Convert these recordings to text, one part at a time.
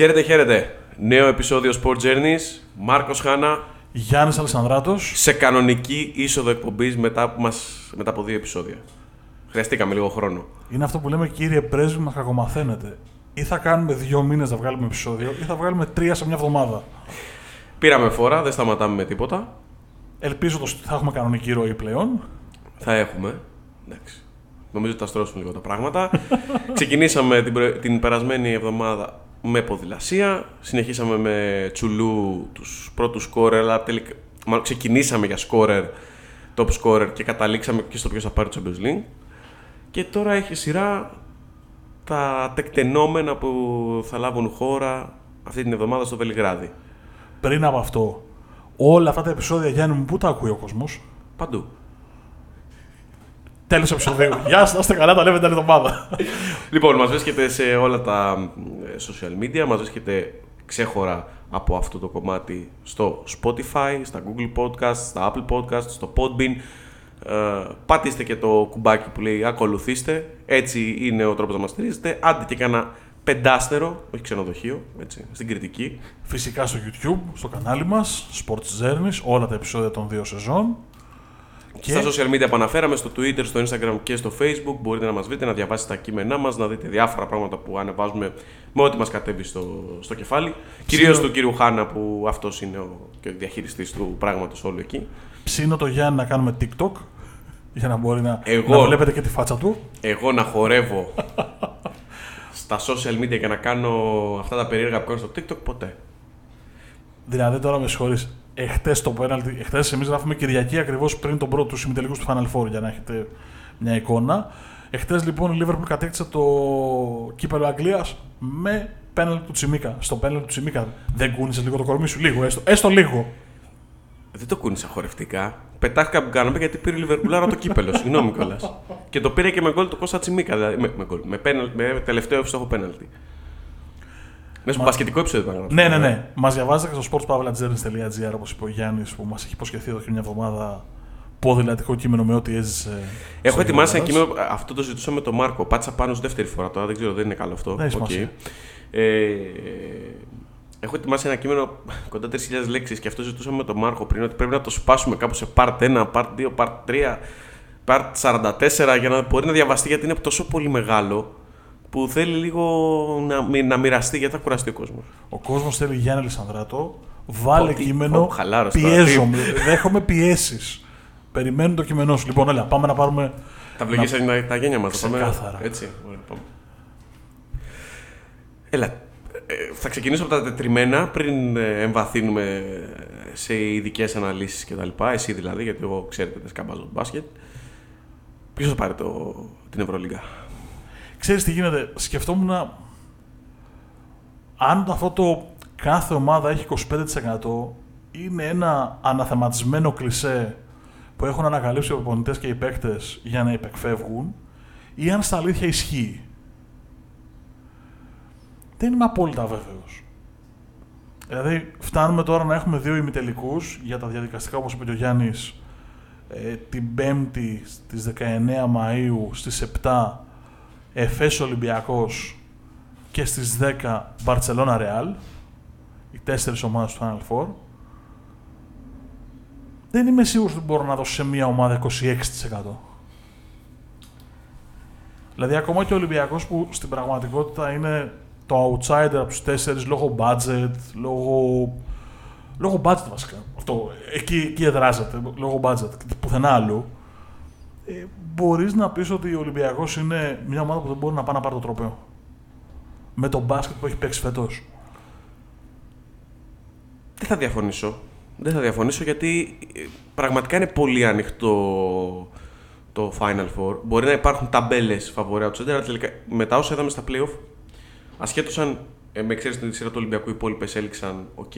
Χαίρετε, χαίρετε. Νέο επεισόδιο Sport Journeys. Μάρκος Χάνα. Γιάννης Αλεξανδράτος. Σε κανονική είσοδο εκπομπής μετά, μας, μετά από δύο επεισόδια. Χρειαστήκαμε λίγο χρόνο. Είναι αυτό που λέμε κύριε πρέσβη, μα κακομαθαίνετε. Ή θα κάνουμε δύο μήνες να βγάλουμε επεισόδιο, ή θα βγάλουμε τρία σε μια εβδομάδα. Πήραμε φορά, δεν σταματάμε με τίποτα. Ελπίζω ότι θα έχουμε κανονική ροή πλέον. Θα έχουμε. Εντάξει. Νομίζω ότι θα στρώσουν λίγο τα πράγματα. Ξεκινήσαμε την, προ- την περασμένη εβδομάδα με ποδηλασία. Συνεχίσαμε με τσουλού τους πρώτους σκόρερ, αλλά τελικά μάλλον ξεκινήσαμε για σκόρερ, top scorer και καταλήξαμε και στο ποιος θα πάρει το Champions League. Και τώρα έχει σειρά τα τεκτενόμενα που θα λάβουν χώρα αυτή την εβδομάδα στο Βελιγράδι. Πριν από αυτό, όλα αυτά τα επεισόδια, Γιάννη μου, πού τα ακούει ο κόσμος; Παντού. Τέλος επεισοδίου. Γεια σας, να είστε καλά, τα λέμε την άλλη εβδομάδα. Λοιπόν, μας βρίσκεται σε όλα τα ε, social media, μας βρίσκεται ξέχωρα από αυτό το κομμάτι στο Spotify, στα Google Podcasts, στα Apple Podcasts, στο Podbean. Ε, πατήστε και το κουμπάκι που λέει ακολουθήστε, έτσι είναι ο τρόπος να μας στηρίζετε. Άντε και κάνα πεντάστερο, όχι ξενοδοχείο, έτσι, στην κριτική. Φυσικά στο YouTube, στο κανάλι μας, Sports Journeys, όλα τα επεισόδια των δύο σεζόν. Και Στα social media που αναφέραμε, στο Twitter, στο Instagram και στο Facebook μπορείτε να μας βρείτε, να διαβάσετε τα κείμενά μας, να δείτε διάφορα πράγματα που ανεβάζουμε με ό,τι μας κατέβει στο, στο κεφάλι. Κυρίως του κύριου Χάνα που αυτός είναι ο, και ο διαχειριστής του πράγματος όλου εκεί. ψήνω το Γιάννη να κάνουμε TikTok για να μπορεί να, Εγώ- να βλέπετε και τη φάτσα του. Εγώ να χορεύω στα social media και να κάνω αυτά τα περίεργα που κάνω στο TikTok ποτέ. Δηλαδή τώρα με συγχωρείς. Εχθές το πέναλτι, εχθές εμείς γράφουμε Κυριακή ακριβώς πριν τον πρώτο του συμμετελικού του Final Four για να έχετε μια εικόνα. Εχθές λοιπόν η Liverpool κατέκτησε το κύπελο Αγγλίας με πέναλτι του Τσιμίκα. Στο πέναλτι του Τσιμίκα δεν κούνησε λίγο το κορμί σου, λίγο έστω. Έστω λίγο. Δεν το κούνησα χορευτικά. Πετάχτηκα που κάναμε γιατί πήρε η Λιβερπουλάρα το κύπελο. Συγγνώμη κιόλας. και το πήρε και με γκολ του Κώστα Τσιμίκα. Δηλαδή, με, με, γκολ, με, πέναλ, με τελευταίο εύστοχο πέναλτι. Ναι, στο μπασκετικό επεισόδιο ήταν. Ναι, ναι, ναι. Μας διαβάζετε και στο sportspavlajourneys.gr όπως είπε ο Γιάννης που μας έχει υποσχεθεί εδώ και μια εβδομάδα ποδηλατικό κείμενο με ό,τι έζησε. Έχω στο ετοιμάσει ένα Γερμανός. κείμενο. Αυτό το ζητούσα με τον Μάρκο. Πάτσα πάνω στη δεύτερη φορά τώρα. Δεν ξέρω, δεν είναι καλό αυτό. Δεν έχει Οκ. σημασία. Ε, έχω ετοιμάσει ένα κείμενο κοντά 3.000 λέξεις και αυτό ζητούσαμε με τον Μάρκο πριν ότι πρέπει να το σπάσουμε κάπου σε part 1, part 2, part 3, part 44 για να μπορεί να διαβαστεί γιατί είναι τόσο πολύ μεγάλο που θέλει λίγο να, μοι- να μοιραστεί γιατί θα κουραστεί ο κόσμος. Ο κόσμος θέλει Γιάννη Λισανδράτο. Βάλε Πω, τι- κείμενο. πω, χαλάρωσε τώρα, πιέζομαι. Δέχομαι πιέσεις. Περιμένουν το κείμενό σου. Λοιπόν, έλα, πάμε να πάρουμε. Τα βλεγήσαν τα, τα γένια μας. Ξεκάθαρα. Έτσι. Ωραία, πάμε. Έλα. ε, θα ξεκινήσω από τα τετριμένα πριν ε, εμβαθύνουμε σε ειδικές αναλύσεις κτλ. Εσύ δηλαδή, γιατί εγώ ξέρετε δεν σκαμπάζω το μπάσκετ. Ποιος θα πάρει το, την Ευρωλίγκα; Ξέρεις τι γίνεται; Σκεφτόμουν αν αυτό το κάθε ομάδα έχει 25% είναι ένα αναθεματισμένο κλισέ που έχουν ανακαλύψει οι προπονητές και οι παίκτες για να υπεκφεύγουν ή αν στα αλήθεια ισχύει. Δεν είμαι απόλυτα βέβαιος. Δηλαδή, φτάνουμε τώρα να έχουμε δύο ημιτελικούς για τα διαδικαστικά, όπως είπε και ο Γιάννης, ε, την Πέμπτη στις 19 Μαΐου στις 7 Εφές Ολυμπιακός και στις 10 Μπαρτσελώνα Ρεάλ, οι τέσσερις ομάδες του Final Four. Δεν είμαι σίγουρος ότι μπορώ να δώσω σε μία ομάδα 26%. Δηλαδή ακόμα και ο Ολυμπιακός που στην πραγματικότητα είναι το outsider από τους τέσσερις λόγω budget, λόγω, λόγω budget βασικά. Αυτό, εκεί, εκεί εδράζεται, λόγω budget, και πουθενά αλλού. Ε, μπορείς να πεις ότι ο Ολυμπιακός είναι μια ομάδα που δεν μπορεί να πάει να πάρει το τροπέο; Με το μπάσκετ που έχει παίξει φέτος. Δεν θα διαφωνήσω. Δεν θα διαφωνήσω γιατί ε, πραγματικά είναι πολύ ανοιχτό το Final Four. Μπορεί να υπάρχουν ταμπέλες φαβορέ outsider, αλλά τελικά μετά όσα είδαμε στα playoff, ασχέτως αν ε, με εξαίρεση την σειρά του Ολυμπιακού οι υπόλοιπες έληξαν οκ.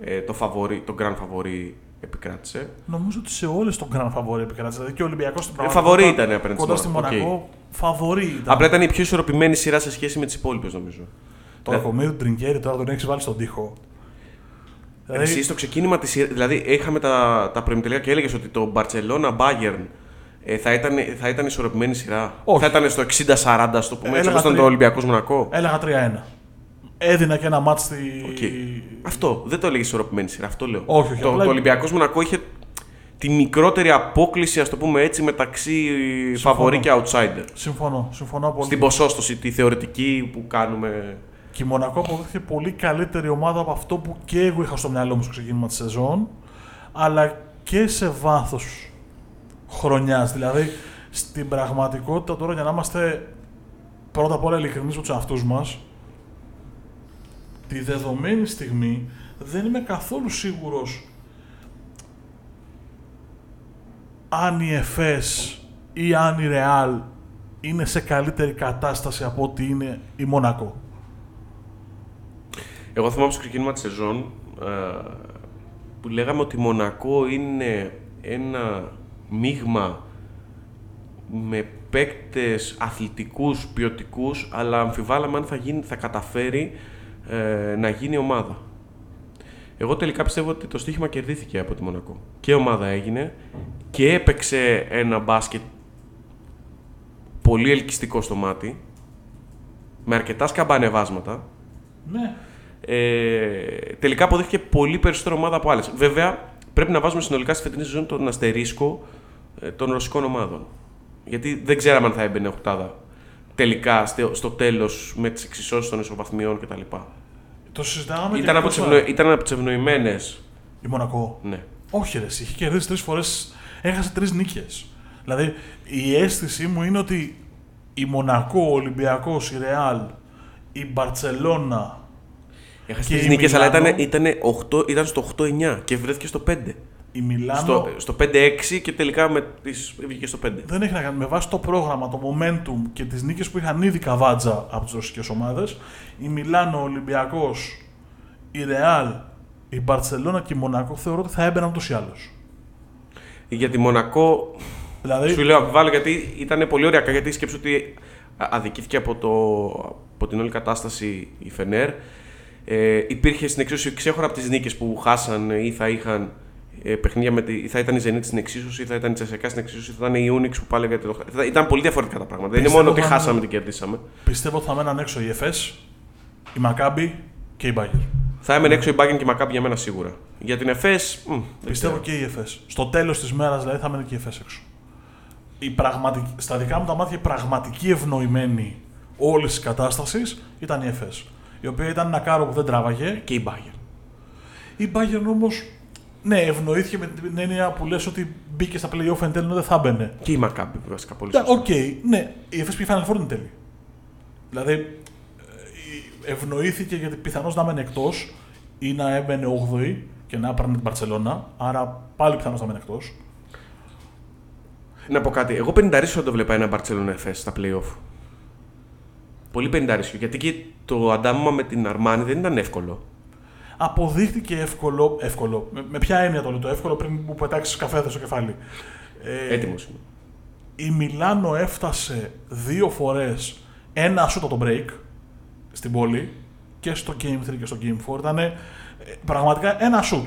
Ε, το, φαβορί, το grand favori επικράτησε. Νομίζω ότι σε όλες τον grand favori επικράτησε. Δηλαδή και ο Ολυμπιακός στην Ε, φαβορί πραγματικότητα, ήταν απέναντι Κοντά στη στη Μονακό. Μονακό, φαβορί ήταν. Απλά ήταν η πιο ισορροπημένη σειρά σε σχέση με τις υπόλοιπες νομίζω. Το Ακομίδη του Τρινκέρι τώρα τον έχεις βάλει στον τοίχο. Δηλαδή, Εσύ στο ξεκίνημα της σειρά. Δηλαδή, είχαμε τα, τα προημιτελικά και έλεγες ότι το Barcelona Bayern ε, θα, ήταν, θα ήταν ισορροπημένη σειρά. Όχι. Θα ήταν στο 60-40, ας το πούμε, έτσι Έλεγα όπως ήταν τρία. το Ολυμπιακός Μονακό. Έλεγα 3-1. Έδινα και ένα μάτς στη... Okay. Αυτό. Δεν το έλεγες ισορροπημένη σειρά. Αυτό λέω. Όχι, όχι, το, απλά- το Ολυμπιακός Μονακό είχε τη μικρότερη απόκληση, ας το πούμε έτσι, μεταξύ φαβορή και outsider. Συμφωνώ, συμφωνώ πολύ. Στην ποσόστοση, τη θεωρητική που κάνουμε. Και η Μονακό αποδείχθηκε πολύ καλύτερη ομάδα από αυτό που και εγώ είχα στο μυαλό μου στο ξεκίνημα της σεζόν, αλλά και σε βάθος χρονιάς. Δηλαδή, στην πραγματικότητα τώρα για να είμαστε πρώτα απ' όλα ειλικρινείς με τους εαυτούς μας, τη δεδομένη στιγμή δεν είμαι καθόλου σίγουρος αν η ΕΦΕΣ ή αν η Ρεάλ είναι σε καλύτερη κατάσταση από ότι είναι η Μονακό. Εγώ θυμάμαι στο ξεκίνημα της σεζόν ε, που λέγαμε ότι η Μονακό είναι ένα μείγμα με παίκτες αθλητικούς, ποιοτικούς, αλλά αμφιβάλαμε αν θα, γίνει, θα καταφέρει ε, να γίνει ομάδα. Εγώ τελικά πιστεύω ότι το στοίχημα κερδίθηκε από τη Μονακό. Και ομάδα έγινε και έπαιξε ένα μπάσκετ πολύ ελκυστικό στο μάτι, με αρκετά σκαμπανεβάσματα, Ναι. ε, τελικά αποδείχθηκε πολύ περισσότερο ομάδα από άλλες. Βέβαια, πρέπει να βάζουμε συνολικά στη φετινή σεζόν τον αστερίσκο ε, των ρωσικών ομάδων. Γιατί δεν ξέραμε αν θα έμπαινε οκτάδα τελικά στο, στο τέλος με τις εξισώσεις των ισοβαθμιών κτλ. Το συζητάγαμε Ήταν, από εκτός τις τώρα. ευνο... ήταν από τις ευνοημένες. Η Μονακό. Ναι. Όχι, ρε, εσύ, είχε κερδίσει τρεις φορές. Έχασε τρεις νίκες. Δηλαδή, η αίσθησή μου είναι ότι η Μονακό, ο Ολυμπιακός, η Ρεάλ, η Μπαρσελόνα. Έχασε Και τρεις η νίκες, αλλά ήταν, Μιλάνο- ήταν, 8, ήταν στο 8-9 και βρέθηκε στο 5. Η Μιλάνο Στο, στο 5-6 και τελικά με τις, βγήκε στο 5. δεν έχει να κάνει με βάση το πρόγραμμα, το momentum και τις νίκες που είχαν ήδη καβάτζα από τις ρωσικές ομάδες. Η Μιλάνο, ο Ολυμπιακός, η Ρεάλ, η Μπαρσελόνα και η Μονακό θεωρώ ότι θα έμπαιναν ούτως ή άλλως. Για τη Μονακό Δηλαδή, Σου λέω αμφιβάλλω γιατί ήταν πολύ ωριακά. Γιατί σκέψω ότι α- αδικήθηκε από, το, από την όλη κατάσταση η Φενέρ. Ε, υπήρχε στην εξίσωση ξέχωρα από τις νίκες που χάσαν ή θα είχαν ε, παιχνίδια με τη, ή θα ήταν η Zenit στην εξίσωση, ή θα ήταν η Τσεσεκά στην εξίσωση, ή θα ήταν η Unix που πάλι για το. θα- Ήταν πολύ διαφορετικά τα πράγματα. Δεν είναι Πιστεύω μόνο ότι θα- χάσαμε και κερδίσαμε. πιστεύω ότι θα μέναν έξω η ΕΦΕΣ, η Μακάμπη και η Μπάγκερ. Θα έμενε έξω η Μπάγκεν και η Μακάμπη για μένα σίγουρα. Για την ΕΦΕΣ. μ, δεν Πιστεύω ξέρω. και η ΕΦΕΣ. Στο τέλος της μέρας δηλαδή θα μένει και η ΕΦΕΣ έξω. Η πραγματική, στα δικά μου τα μάτια η πραγματική ευνοημένη όλης της κατάστασης ήταν η ΕΦΕΣ. Η οποία ήταν ένα κάρο που δεν τράβαγε. Και η Μπάγερν. Η Bayern όμως, ναι, ευνοήθηκε με την έννοια που λες ότι μπήκε στα playoff εν τέλει ενώ δεν θα μπαινε. Και η Μακάμπι βασικά πολύ Ναι, σωστά. Οκ, ναι, η ΕΦΕΣ πήγε Final Four εν τέλει. Δηλαδή, ε, η- ευνοήθηκε γιατί πιθανώς να έμενε εκτός ή να έμπαινε 8η και να έπαιρνε την Μπαρσελόνα. Άρα πάλι πιθανώς να έμενε εκτός. Να πω κάτι. Εγώ 50 θα το βλέπα ένα Barcelona FS στα playoff. Πολύ 50 Γιατί και το αντάμωμα με την Αρμάνη δεν ήταν εύκολο. Αποδείχτηκε εύκολο. εύκολο. Με, με ποια έννοια το λέω το εύκολο πριν μου πετάξεις καφέδε στο κεφάλι. Ε, Έτοιμος είμαι. η Μιλάνο έφτασε δύο φορές ένα σούτ από το break στην πόλη και στο Game 3 και στο Game 4 ήταν ε, πραγματικά ένα σούτ.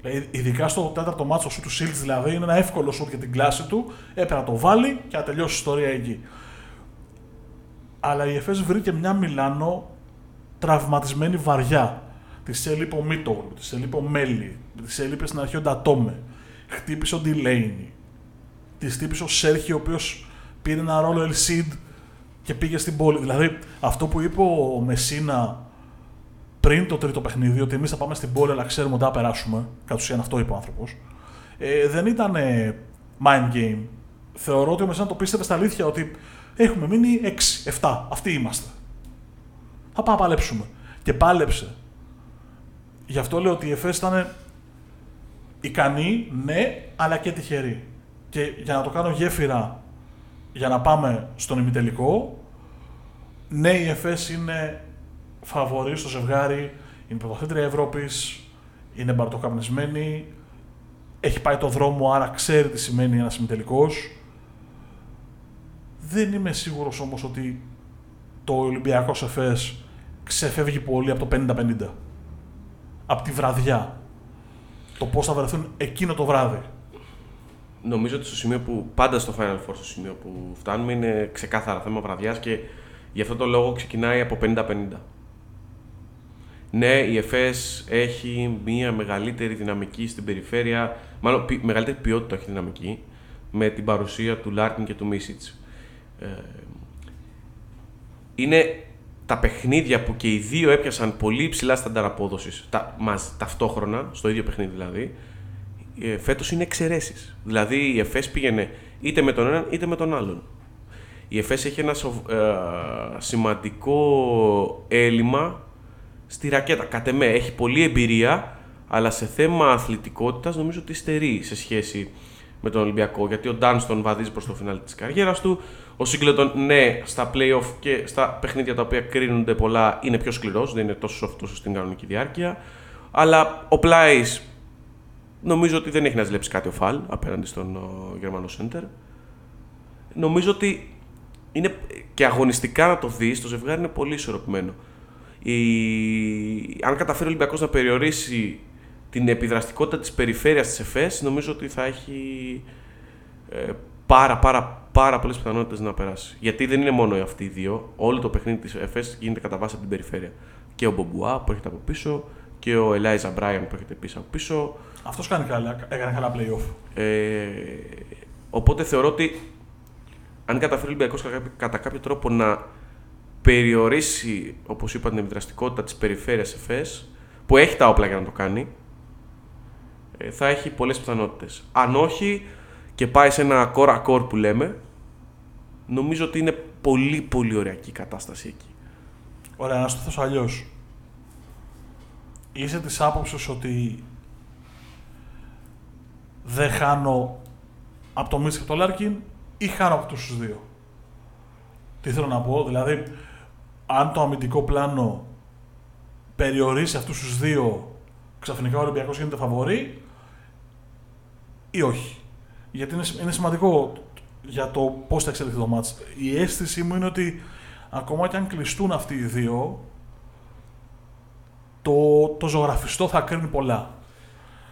Δηλαδή, ειδικά στο τέταρτο μάτσο σου του Shields δηλαδή είναι ένα εύκολο σούτ για την κλάση του, έπρεπε να το βάλει και να τελειώσει η ιστορία εκεί. Αλλά η ΕΦΕΣ βρήκε μια Μιλάνο τραυματισμένη βαριά. Της έλειπε ο Μίτογλου, της έλειπε ο Μέλι, της έλειπε στην αρχή ο Ντατόμε. Χτύπησε ο Ντιλέινι της τύπησε ο Σέρχη, ο οποίος πήρε ένα ρόλο Ελσίντ και πήγε στην πόλη. Δηλαδή, αυτό που είπε ο Μεσίνα πριν το τρίτο παιχνίδι, ότι εμείς θα πάμε στην πόλη, αλλά ξέρουμε ότι θα περάσουμε. Κατ' ουσίαν αυτό είπε ο άνθρωπος. Ε, δεν ήταν ε, mind game. Θεωρώ ότι ο Μεσίνα το πίστευε στα αλήθεια ότι έχουμε μείνει 6, 7. Αυτοί είμαστε. Θα πάμε να παλέψουμε. Και πάλεψε. Γι' αυτό λέω ότι η ΕΦΕΣ ήταν ικανή, ναι, αλλά και τυχερή. Και για να το κάνω γέφυρα, για να πάμε στον ημιτελικό, ναι, η ΕΦΕΣ είναι φαβορή στο ζευγάρι, είναι πρωταθλήτρια Ευρώπης, είναι μπαρτοκαπνισμένη, έχει πάει το δρόμο, άρα ξέρει τι σημαίνει ένας ημιτελικός. Δεν είμαι σίγουρος όμως ότι το Ολυμπιακός ΕΦΕΣ ξεφεύγει πολύ από το 50-50. Από τη βραδιά. Το πώς θα βρεθούν εκείνο το βράδυ. Νομίζω ότι στο σημείο που. Πάντα στο Final Four, στο σημείο που φτάνουμε, είναι ξεκάθαρα θέμα βραδιάς και γι' αυτό το λόγο ξεκινάει από 50-50. Ναι, η ΕΦΕΣ έχει μια μεγαλύτερη δυναμική στην περιφέρεια, μάλλον πι- μεγαλύτερη ποιότητα, όχι δυναμική, με την παρουσία του Λάρκιν και του Μίσιτς. Ε, είναι τα παιχνίδια που και οι δύο έπιασαν πολύ υψηλά στάνταρ απόδοσης, τα, μας, ταυτόχρονα, στο ίδιο παιχνίδι δηλαδή, ε, φέτος είναι εξαιρέσεις. Δηλαδή η ΕΦΕΣ πήγαινε είτε με τον έναν είτε με τον άλλον. Η ΕΦΕΣ έχει ένα σοβ- ε, σημαντικό έλλειμμα στη ρακέτα. Κατ' εμέ έχει πολλή εμπειρία, αλλά σε θέμα αθλητικότητας νομίζω ότι στερεί σε σχέση με τον Ολυμπιακό. Γιατί ο Ντάνστον βαδίζει προς το φινάλι της καριέρας του. Ο Σίγκλετον, ναι, στα playoff και στα παιχνίδια τα οποία κρίνονται πολλά είναι πιο σκληρός, δεν είναι τόσο soft όσο στην κανονική διάρκεια. Αλλά ο Πλάις νομίζω ότι δεν έχει να ζηλέψει κάτι ο Φαλ απέναντι στον ο, Γερμανό Σέντερ. Νομίζω ότι είναι και αγωνιστικά να το δεις, το ζευγάρι είναι πολύ ισορροπημένο. Η... Αν καταφέρει ο Ολυμπιακός να περιορίσει την επιδραστικότητα της περιφέρειας της ΕΦΕΣ, νομίζω ότι θα έχει ε, πάρα, πάρα, πάρα πολλές πιθανότητες να περάσει. Γιατί δεν είναι μόνο αυτοί οι δύο. Όλο το παιχνίδι της ΕΦΕΣ γίνεται κατά βάση από την περιφέρεια. Και ο Μπομπουά που έρχεται από πίσω και ο Ελάιζα Μπράιαν που έρχεται πίσω από πίσω. Αυτός κάνει καλά, έκανε καλά playoff. Ε, οπότε θεωρώ ότι αν καταφέρει ο Ολυμπιακός κατά κάποιο- κατά κάποιο τρόπο να περιορίσει, όπως είπα, την επιδραστικότητα της περιφέρειας ΕΦΕΣ, που έχει τα όπλα για να το κάνει, ε, θα έχει πολλές πιθανότητες. Αν όχι και πάει σε ένα core που λέμε, νομίζω ότι είναι πολύ πολύ οριακή η κατάσταση εκεί. Ωραία, να σου το θέσω αλλιώς. Είσαι της άποψης ότι δεν χάνω από το Μίσιτς και το Λάρκιν ή χάνω από τους δύο; Τι θέλω να πω, δηλαδή, αν το αμυντικό πλάνο περιορίσει αυτούς τους δύο, ξαφνικά ο Ολυμπιακός γίνεται φαβορί ή όχι; Γιατί είναι, είναι σημαντικό για το πώς θα εξελιχθεί το μάτς. Η αίσθησή μου είναι ότι ακόμα και αν κλειστούν αυτοί οι δύο, το, το ζωγραφιστό θα κρίνει πολλά.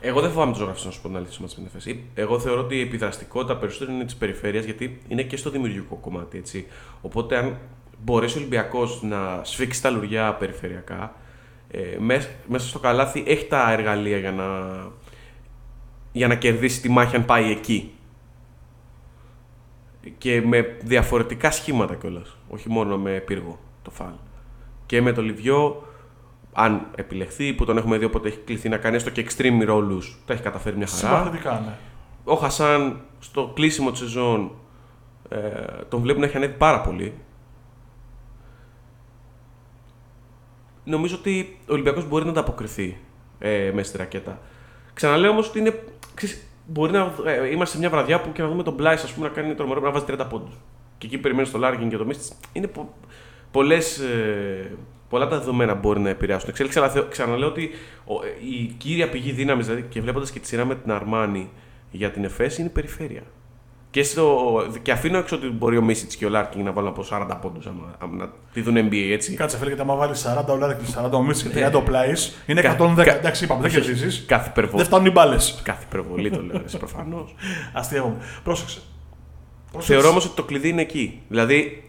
Εγώ δεν φοβάμαι του ζωγραφιστέ να σου πω την αλήθεια με την ΕΦΕΣ. Εγώ θεωρώ ότι η επιδραστικότητα περισσότερο είναι της περιφέρειας γιατί είναι και στο δημιουργικό κομμάτι. Έτσι. Οπότε, αν μπορέσει ο Ολυμπιακός να σφίξει τα λουριά περιφερειακά, ε, μες- μέσα στο καλάθι έχει τα εργαλεία για να, για να κερδίσει τη μάχη αν πάει εκεί. Και με διαφορετικά σχήματα κιόλας. Όχι μόνο με πύργο το φάλ. Και με το Λιβιό, αν επιλεχθεί, που τον έχουμε δει όποτε έχει κληθεί να κάνει έστω και extreme ρόλους, τα έχει καταφέρει μια χαρά. Συμπαθητικά, ναι. Ο Χασάν στο κλείσιμο της σεζόν ε, τον βλέπουν να έχει ανέβει πάρα πολύ. Νομίζω ότι ο Ολυμπιακός μπορεί να ανταποκριθεί ε, μέσα στη ρακέτα. Ξαναλέω όμως ότι είναι. Ξέρεις, μπορεί να ε, είμαστε σε μια βραδιά που και να δούμε τον Πλάις ας πούμε, να κάνει τρομερό να βάζει 30 πόντους. Και εκεί περιμένεις το Λάρκιν και το Μίσιτς. Είναι πο, πολλές, ε, πολλά τα δεδομένα μπορεί να επηρεάσουν. την εξέλιξη, αλλά θε- ξαναλέω ότι ο, ε, η κύρια πηγή δύναμης, δηλαδή, και βλέποντας και τη σειρά με την Αρμάνη για την ΕΦΕΣ, είναι η περιφέρεια. Και, στο, και αφήνω έξω ότι μπορεί ο Μίσιτς και ο Λάρκιν να βάλουν από 40 πόντους να τη δουν NBA έτσι. Κάτσε φίλε, γιατί άμα βάλεις 40 δολάρια και 40 ο Μίτσικ και Ναι. 30 ο Πλάις, είναι Κα- 110. κα- Εντάξει, είπαμε, δεν όχι, κερδίζεις. Κάθε υπερβολή. Δεν φτάνουν οι μπάλες. Κάθε υπερβολή το λέω έτσι προφανώς. Αστείευομαι. Πρόσεξε. Πρόσεξε. Θεωρώ όμως ότι το κλειδί είναι εκεί. Δηλαδή,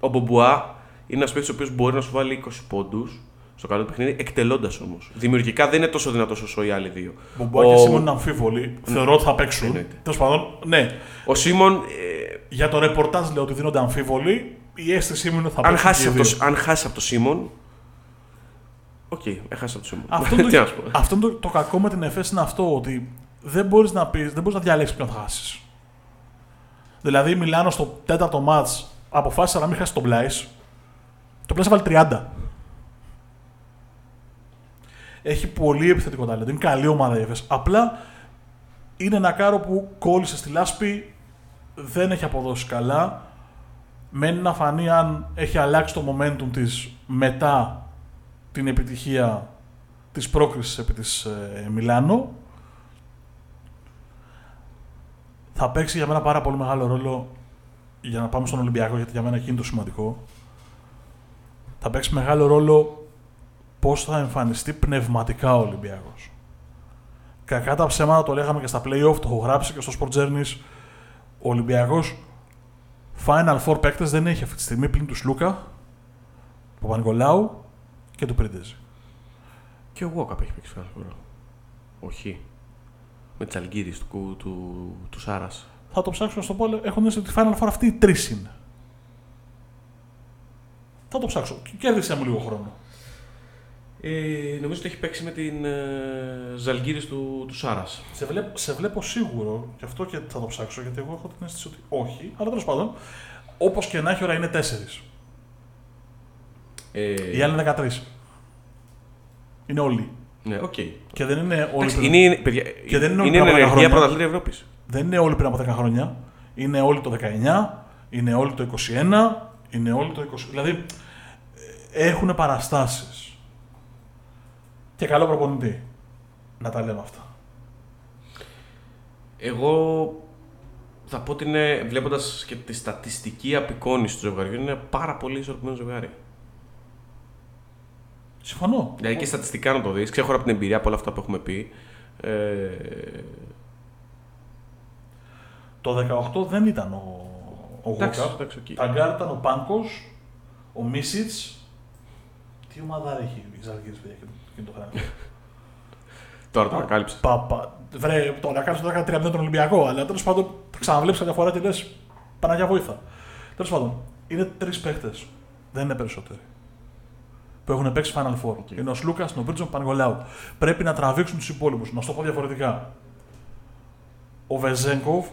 ο Μπομπουά είναι ένας παίκτης ο οποίος μπορεί να σου βάλει 20 πόντους στο καλό του παιχνίδι, εκτελώντας όμως. Δημιουργικά δεν είναι τόσο δυνατός όσο οι άλλοι δύο. Μπομπουά και Σίμον είναι αμφίβολοι. Θεωρώ ότι θα παίξουν. Εννοείται. Τέλος πάντων, ναι. Ο Σίμον, ε, Για το ρεπορτάζ λέω ότι δίνονται αμφίβολοι. Η αίσθησή μου είναι ότι θα αν, παίξουν. χάσεις και οι από δύο. το, αν χάσεις από το Σίμον. Οκ, έχασε από το Σίμον. Αυτό, Τι να σου το, πω. αυτό το, το κακό με την ΕΦΕΣ είναι αυτό ότι δεν μπορείς να, πεις, δεν μπορείς να διαλέξεις ποιον θα χάσεις. Δηλαδή, η Μιλάνο στο τέταρτο ματς αποφάσισε να μην χάσει τον Πλάις. Το Πλάις έβαλε 30. Έχει πολύ επιθετικό ταλέντο. Είναι καλή ομάδα η ΕΦΕΣ. Απλά είναι ένα κάρο που κόλλησε στη λάσπη, δεν έχει αποδώσει καλά. Μένει να φανεί αν έχει αλλάξει το momentum της μετά την επιτυχία της πρόκρισης επί της ε, Μιλάνο. Θα παίξει για μένα πάρα πολύ μεγάλο ρόλο για να πάμε στον Ολυμπιακό, γιατί για μένα εκεί είναι το σημαντικό. Θα παίξει μεγάλο ρόλο πώς θα εμφανιστεί πνευματικά ο Ολυμπιακός. Κακά τα ψέματα το λέγαμε και στα play-off, το έχω γράψει και στο Sport Journeys. Ο Ολυμπιακός Final Four παίκτες δεν έχει αυτή τη στιγμή πλην τους Σλούκα, του Παπα-Νικολάου και του Πρίντεζη. Και ο Walkup έχει παίξει Final Four. Όχι. Με τις Αλγύρε του, του, του, του Σάρας. Θα το ψάξω στο πω, έχουν ότι Final Four αυτοί οι τρεις είναι. Θα το ψάξω. Κέρδισε μου λίγο χρόνο. Ε, νομίζω ότι έχει παίξει με την ε, Ζαλγκίρις του, του Σάρας. Σε βλέπω, σε βλέπω σίγουρο, και αυτό και θα το ψάξω, γιατί εγώ έχω την αίσθηση ότι όχι, αλλά τέλος πάντων, όπως και να έχει ώρα είναι τέσσερις. Ε, Οι άλλοι είναι 13. Είναι όλοι. ναι, οκ. Και δεν είναι όλοι. Εντάξει, πριν- είναι, παιδιά, Και δεν είναι όλοι είναι πριν από ενεργεία 10 χρόνια. πρωταθλήτρια Ευρώπης. Δεν είναι όλοι πριν από 10 χρόνια. Είναι όλοι το 19, είναι όλοι το 21, είναι όλοι το 20. Δηλαδή έχουν παραστάσεις. Και καλό προπονητή. Να τα λέμε αυτά. Εγώ θα πω ότι είναι, βλέποντας και τη στατιστική απεικόνηση του ζευγαριού, είναι πάρα πολύ ισορροπημένο ζευγάρι. Συμφωνώ. Δηλαδή και στατιστικά να το δεις, ξέχωρα από την εμπειρία από όλα αυτά που έχουμε πει. Ε, Το 18 δεν ήταν ο, ο εντάξει, Γουόκαπ. εντάξει, οκ. Τα γκαρντ ήταν ο Πάνγκος, ο Μίσιτς. Τι ομάδα έχει η Ζαλγκίρις, παιδιά, εκείνο το χρόνο. Τώρα το ανακάλυψες. Παπα. Βρε, το να κάνει το 13 τον Ολυμπιακό, αλλά τέλος πάντων τα ξαναβλέπει κάποια φορά και λες Παναγιά βοήθα. Τέλος πάντων, είναι τρεις παίχτες. Δεν είναι περισσότεροι. Που έχουν παίξει Final Four. Είναι ο Σλούκας, ο Πρίντεζης, ο Παπανικολάου. Πρέπει να τραβήξουν τους υπόλοιπους. Να σου το πω διαφορετικά. Ο Βεζέγκοφ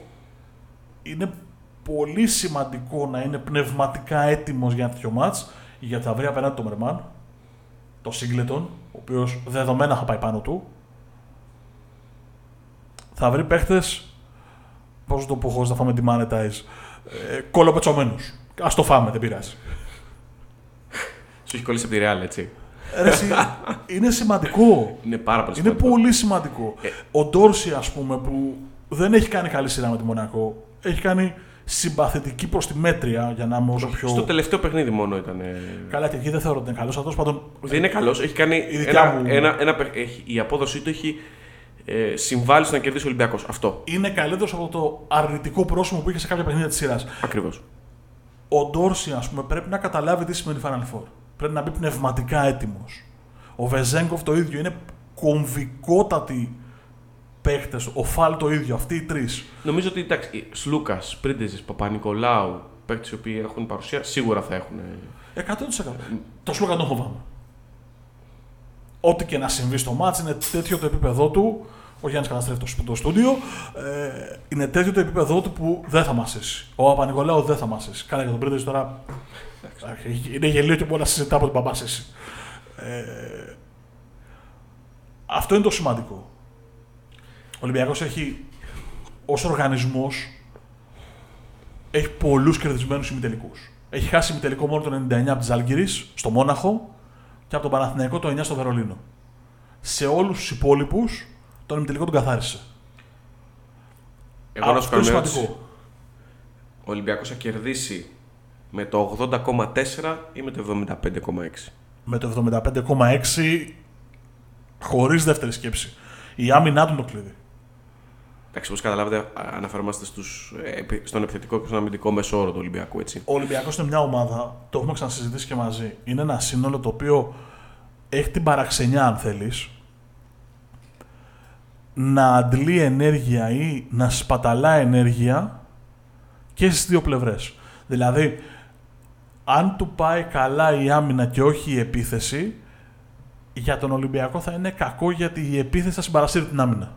είναι πολύ σημαντικό να είναι πνευματικά έτοιμος για ένα τέτοιο μάτ γιατί θα βρει απέναντι τον Μερμάν, το Σίγκλετον, ο οποίος δεδομένα θα πάει πάνω του, θα βρει παίχτες. Πώς το πω, χωρί να φάμε τη monetize. Ε, κολοπετσωμένους. Α το φάμε, δεν πειράζει. Σου έχει κολλήσει από τη Real, έτσι. Ρε, εσύ, είναι σημαντικό. Είναι πάρα πολύ Είναι σημαντικό. πολύ σημαντικό. Ε. Ο Ντόρση, ας πούμε, που δεν έχει κάνει καλή σειρά με τη Μονακό, έχει κάνει συμπαθητική προς τη μέτρια για να είμαι όσο πιο. Στο τελευταίο παιχνίδι μόνο ήταν. ε, Καλά, και εκεί δεν θεωρώ ότι είναι καλός. Αλλά τέλο πάντων. Δεν είναι καλός. Έχει κάνει. Η δικιά Ένα, μου- ένα, ένα, παιχ- έχει, η απόδοσή του έχει ε, συμβάλει στο να κερδίσει ο Ολυμπιακός. Αυτό. Είναι καλύτερος από το αρνητικό πρόσωπο που είχε σε κάποια παιχνίδια της σειράς. Ακριβώς. Ο Ντόρση, ας πούμε, πρέπει να καταλάβει τι σημαίνει Final Four. Πρέπει να μπει πνευματικά έτοιμος. Ο Βεζέγκοφ το ίδιο. Είναι κομβικότατοι παίχτες. Ο Φαλ το ίδιο. Αυτοί οι τρεις. Νομίζω ότι εντάξει, Σλούκα, Πρίντεζης, Παπα-Νικολάου, παίκτε οι οποίοι έχουν παρουσία, σίγουρα θα έχουν. ε, 100%. Το Σλούκα τον φοβάμαι. Ό,τι και να συμβεί στο μάτς είναι τέτοιο το επίπεδό του. Ο Γιάννης καταστρέφει το, το στούντιο. Ε, είναι τέτοιο το επίπεδό του που δεν θα μασίσει. Ο Παπα-Νικολάου δεν θα μασίσει. Καλά για τον Πρίντεζη τώρα. εντάξει, Είναι γελίο και μπορεί να συζητά από την παπάσεση. Ε, αυτό είναι το σημαντικό. Ο Ολυμπιακός έχει ως οργανισμός έχει πολλούς κερδισμένους ημιτελικούς. Έχει χάσει ημιτελικό μόνο το 99 από τη Ζάλγκυρης στο Μόναχο και από τον Παναθηναϊκό το 9 στο Βερολίνο. Σε όλους τους υπόλοιπους τον ημιτελικό τον καθάρισε. Εγώ να σου Αυτό κάνω είναι μια ερώτηση. σημαντικό. Ο Ολυμπιακός θα κερδίσει με το 80,4 ή με το 75,6. Με το 75,6 χωρίς δεύτερη σκέψη. Η άμυνά του είναι το κλειδί. Εντάξει, όπως καταλάβετε, α- αναφερόμαστε στους, ε, επι- στον επιθετικό και στον αμυντικό μέσο όρο του Ολυμπιακού, έτσι. Ο Ολυμπιακός είναι μια ομάδα, το έχουμε ξανασυζητήσει και μαζί. Είναι ένα σύνολο το οποίο έχει την παραξενιά, αν θέλεις, να αντλεί ενέργεια ή να σπαταλά ενέργεια και στις δύο πλευρές. Δηλαδή, αν του πάει καλά η άμυνα και όχι η επίθεση, για τον Ολυμπιακό θα είναι κακό γιατί η επίθεση θα συμπαρασύρει την άμυνα.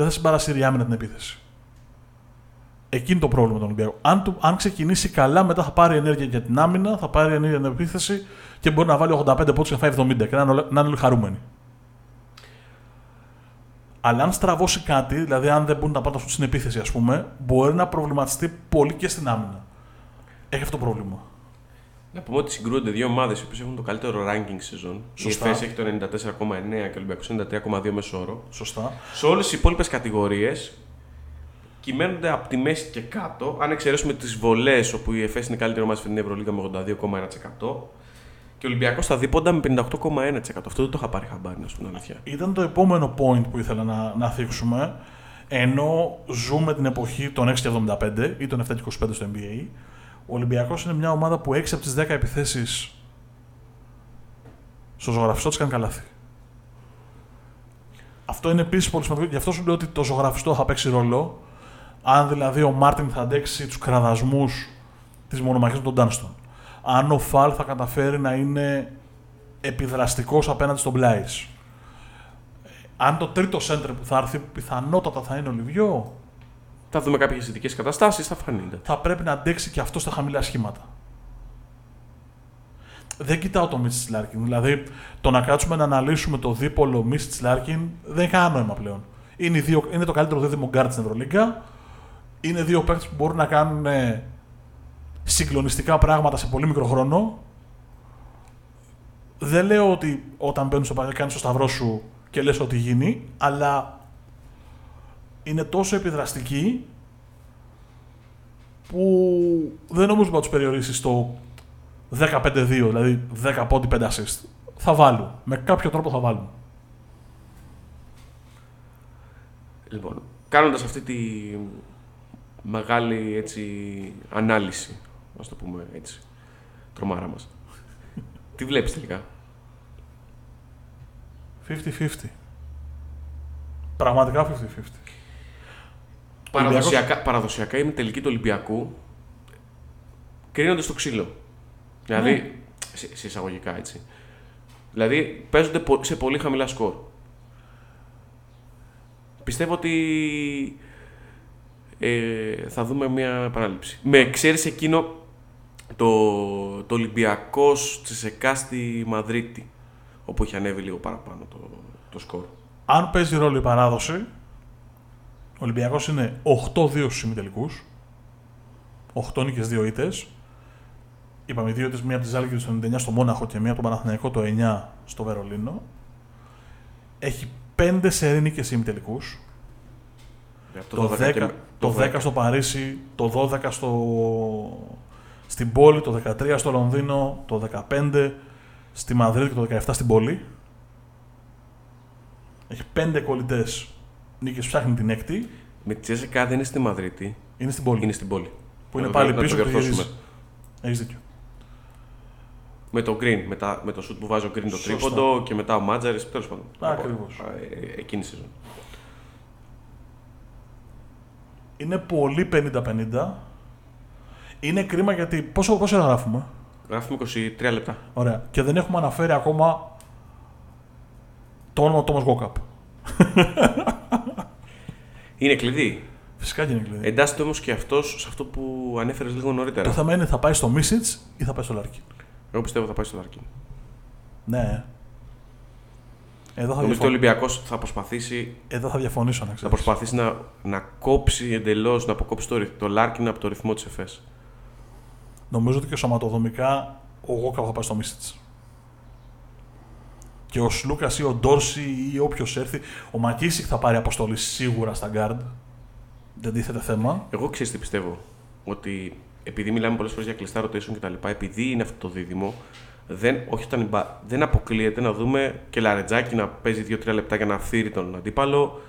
Δεν θα συμπαρασύρει η άμυνα την επίθεση. Εκείνη το πρόβλημα του Ολυμπιακού. Αν, του, αν ξεκινήσει καλά, μετά θα πάρει ενέργεια για την άμυνα, θα πάρει ενέργεια για την επίθεση και μπορεί να βάλει 85 πόντους και να φάει 70 και να είναι, όλα- να είναι όλοι χαρούμενοι. Αλλά αν στραβώσει κάτι, δηλαδή αν δεν μπορούν να πάνε στην επίθεση, ας πούμε, μπορεί να προβληματιστεί πολύ και στην άμυνα. Έχει αυτό το πρόβλημα. Να πούμε ότι συγκρούονται δύο ομάδες οι οποίες έχουν το καλύτερο ranking σεζόν. Σωστά. Η ΕΦΕΣ έχει το 94,9 και ο Ολυμπιακός 93,2 μέσο όρο. Σωστά. Σε όλες τις υπόλοιπες κατηγορίες κυμαίνονται από τη μέση και κάτω. Αν εξαιρέσουμε τις βολές, όπου η ΕΦΕΣ είναι η καλύτερη ομάδα στην Ευρωλίγα με 82,1%. Και ο Ολυμπιακός στα δίποντα με 58,1%. Αυτό δεν το είχα πάρει χαμπάρι, να σου πω την αλήθεια. Ήταν το επόμενο point που ήθελα να, να θίξουμε. Ενώ ζούμε την εποχή των 6,75 ή των 7,25 στο NBA, ο Ολυμπιακός είναι μια ομάδα που 6 από τις 10 επιθέσεις Στο ζωγραφιστό της κάνει καλάθι. Αυτό είναι επίσης πολύ σημαντικό. Γι' αυτό σου λέω ότι το ζωγραφιστό θα παίξει ρόλο. Αν δηλαδή ο Μάρτιν θα αντέξει τους κραδασμού της μονομαχίας με τον Ντάνστον. Αν ο Φαλ θα καταφέρει να είναι επιδραστικός απέναντι στον Πλάις. Αν το τρίτο σέντρε που θα έρθει πιθανότατα θα είναι ο Λίβιο, Θα δούμε κάποιες ειδικές καταστάσεις, θα φανεί. ναι. θα πρέπει να αντέξει και αυτό στα χαμηλά σχήματα. Δεν κοιτάω το Μίσιτς Λάρκιν. Δηλαδή, το να κάτσουμε να αναλύσουμε το δίπολο Μίσιτς Λάρκιν δεν έχει κανένα νόημα πλέον. Είναι, οι δύο, είναι το καλύτερο δίδυμο γκαρντ στην Ευρωλίγκα. Είναι δύο παίκτες που μπορούν να κάνουν ε, συγκλονιστικά πράγματα σε πολύ μικρό χρόνο. Δεν λέω ότι όταν μπαίνουν στο παγιό κάνεις το σταυρό σου και λες ότι γίνει, αλλά είναι τόσο επιδραστικοί που δεν νομίζω να τους περιορίσει στο 15-2, δηλαδή 10 πόντι 5 assist. Θα βάλουν. Με κάποιο τρόπο θα βάλουν. Λοιπόν, κάνοντας αυτή τη μεγάλη έτσι, ανάλυση, να το πούμε έτσι, τρομάρα μας. Τι βλέπεις τελικά; 50-50. Πραγματικά 50-50. Παραδοσιακά, παραδοσιακά η τελική του Ολυμπιακού κρίνονται στο ξύλο. Δηλαδή, Ναι. σε, σε εισαγωγικά έτσι. Δηλαδή, παίζονται πο- σε πολύ χαμηλά σκορ. Πιστεύω ότι ε, θα δούμε μια επανάληψη. Με εξαίρεση εκείνο το, το Ολυμπιακός Τσεσεκά στη Μαδρίτη, όπου έχει ανέβει λίγο παραπάνω το, το σκορ. Αν παίζει ρόλο η παράδοση, ο Ολυμπιακός είναι 8-2 στους ημιτελικούς. 8 νίκες, 2 ήττες. Είπαμε δύο ήττες, μία από τη Ζάλγκη το 99 στο Μόναχο και μία από τον Παναθηναϊκό το 9 στο Βερολίνο. Έχει 5 σερή νίκες ημιτελικούς. Από Το, 12 10, και- το 10 στο Παρίσι, το 12 στο... στην πόλη, το 13 στο Λονδίνο, το 15 στη Μαδρίτη και το 17 στην πόλη. Έχει 5 κολλητές νίκες, ψάχνει την έκτη. Με τη Τσέσσεκα δεν είναι στη Μαδρίτη, Είναι στην πόλη. είναι στην πόλη. που είναι Να- πάλι να το πίσω και διορθώσουμε. γυρίζει. Έχεις δίκιο. Με το Green, με, τα- με το shoot που βάζει ο Green το Σωστά. τρίποντο και μετά ο Μάτζαρης. Τέλος πάντων. Ακριβώς. Από- ε, Εκείνη η σεζόν. Είναι πολύ 50-50. Είναι κρίμα γιατί. Πόσο, πόσο ώρα γράφουμε; Γράφουμε 23 λεπτά. Ωραία. Και δεν έχουμε αναφέρει ακόμα το όνομα του Thomas Walkup. Είναι κλειδί. Φυσικά και είναι κλειδί. Εντάσσεται όμως και αυτός σε αυτό που ανέφερες λίγο Το νωρίτερα. θέμα είναι θα πάει στο Μίσιτς ή θα πάει στο Λάρκιν. Εγώ πιστεύω θα πάει στο Λάρκιν. Ναι. Εδώ θα, Νομίζω ότι ο διαφων... Ολυμπιακός θα προσπαθήσει, Εδώ θα διαφωνήσω να θα ξέρεις. προσπαθήσει να, να κόψει εντελώς, να αποκόψει το, ρυθ- το Λάρκιν από το ρυθμό της ΕΦΕΣ. Νομίζω ότι και σωματοδομικά ο Γουόκαπ θα πάει στο Μίσιτς. Και ο Σλούκας ή ο Ντόρση ή όποιος έρθει. Ο Μακίσικ θα πάρει αποστολή σίγουρα στα γκαρντ. Δεν τίθεται θέμα. Εγώ ξέρεις τι πιστεύω. Ότι επειδή μιλάμε πολλές φορές για κλειστά rotation κτλ., επειδή είναι αυτό το δίδυμο, δεν, όχι όταν, μπα- δεν αποκλείεται να δούμε και Λαρεντζάκη να παίζει 2-3 λεπτά για να φθείρει τον αντίπαλο.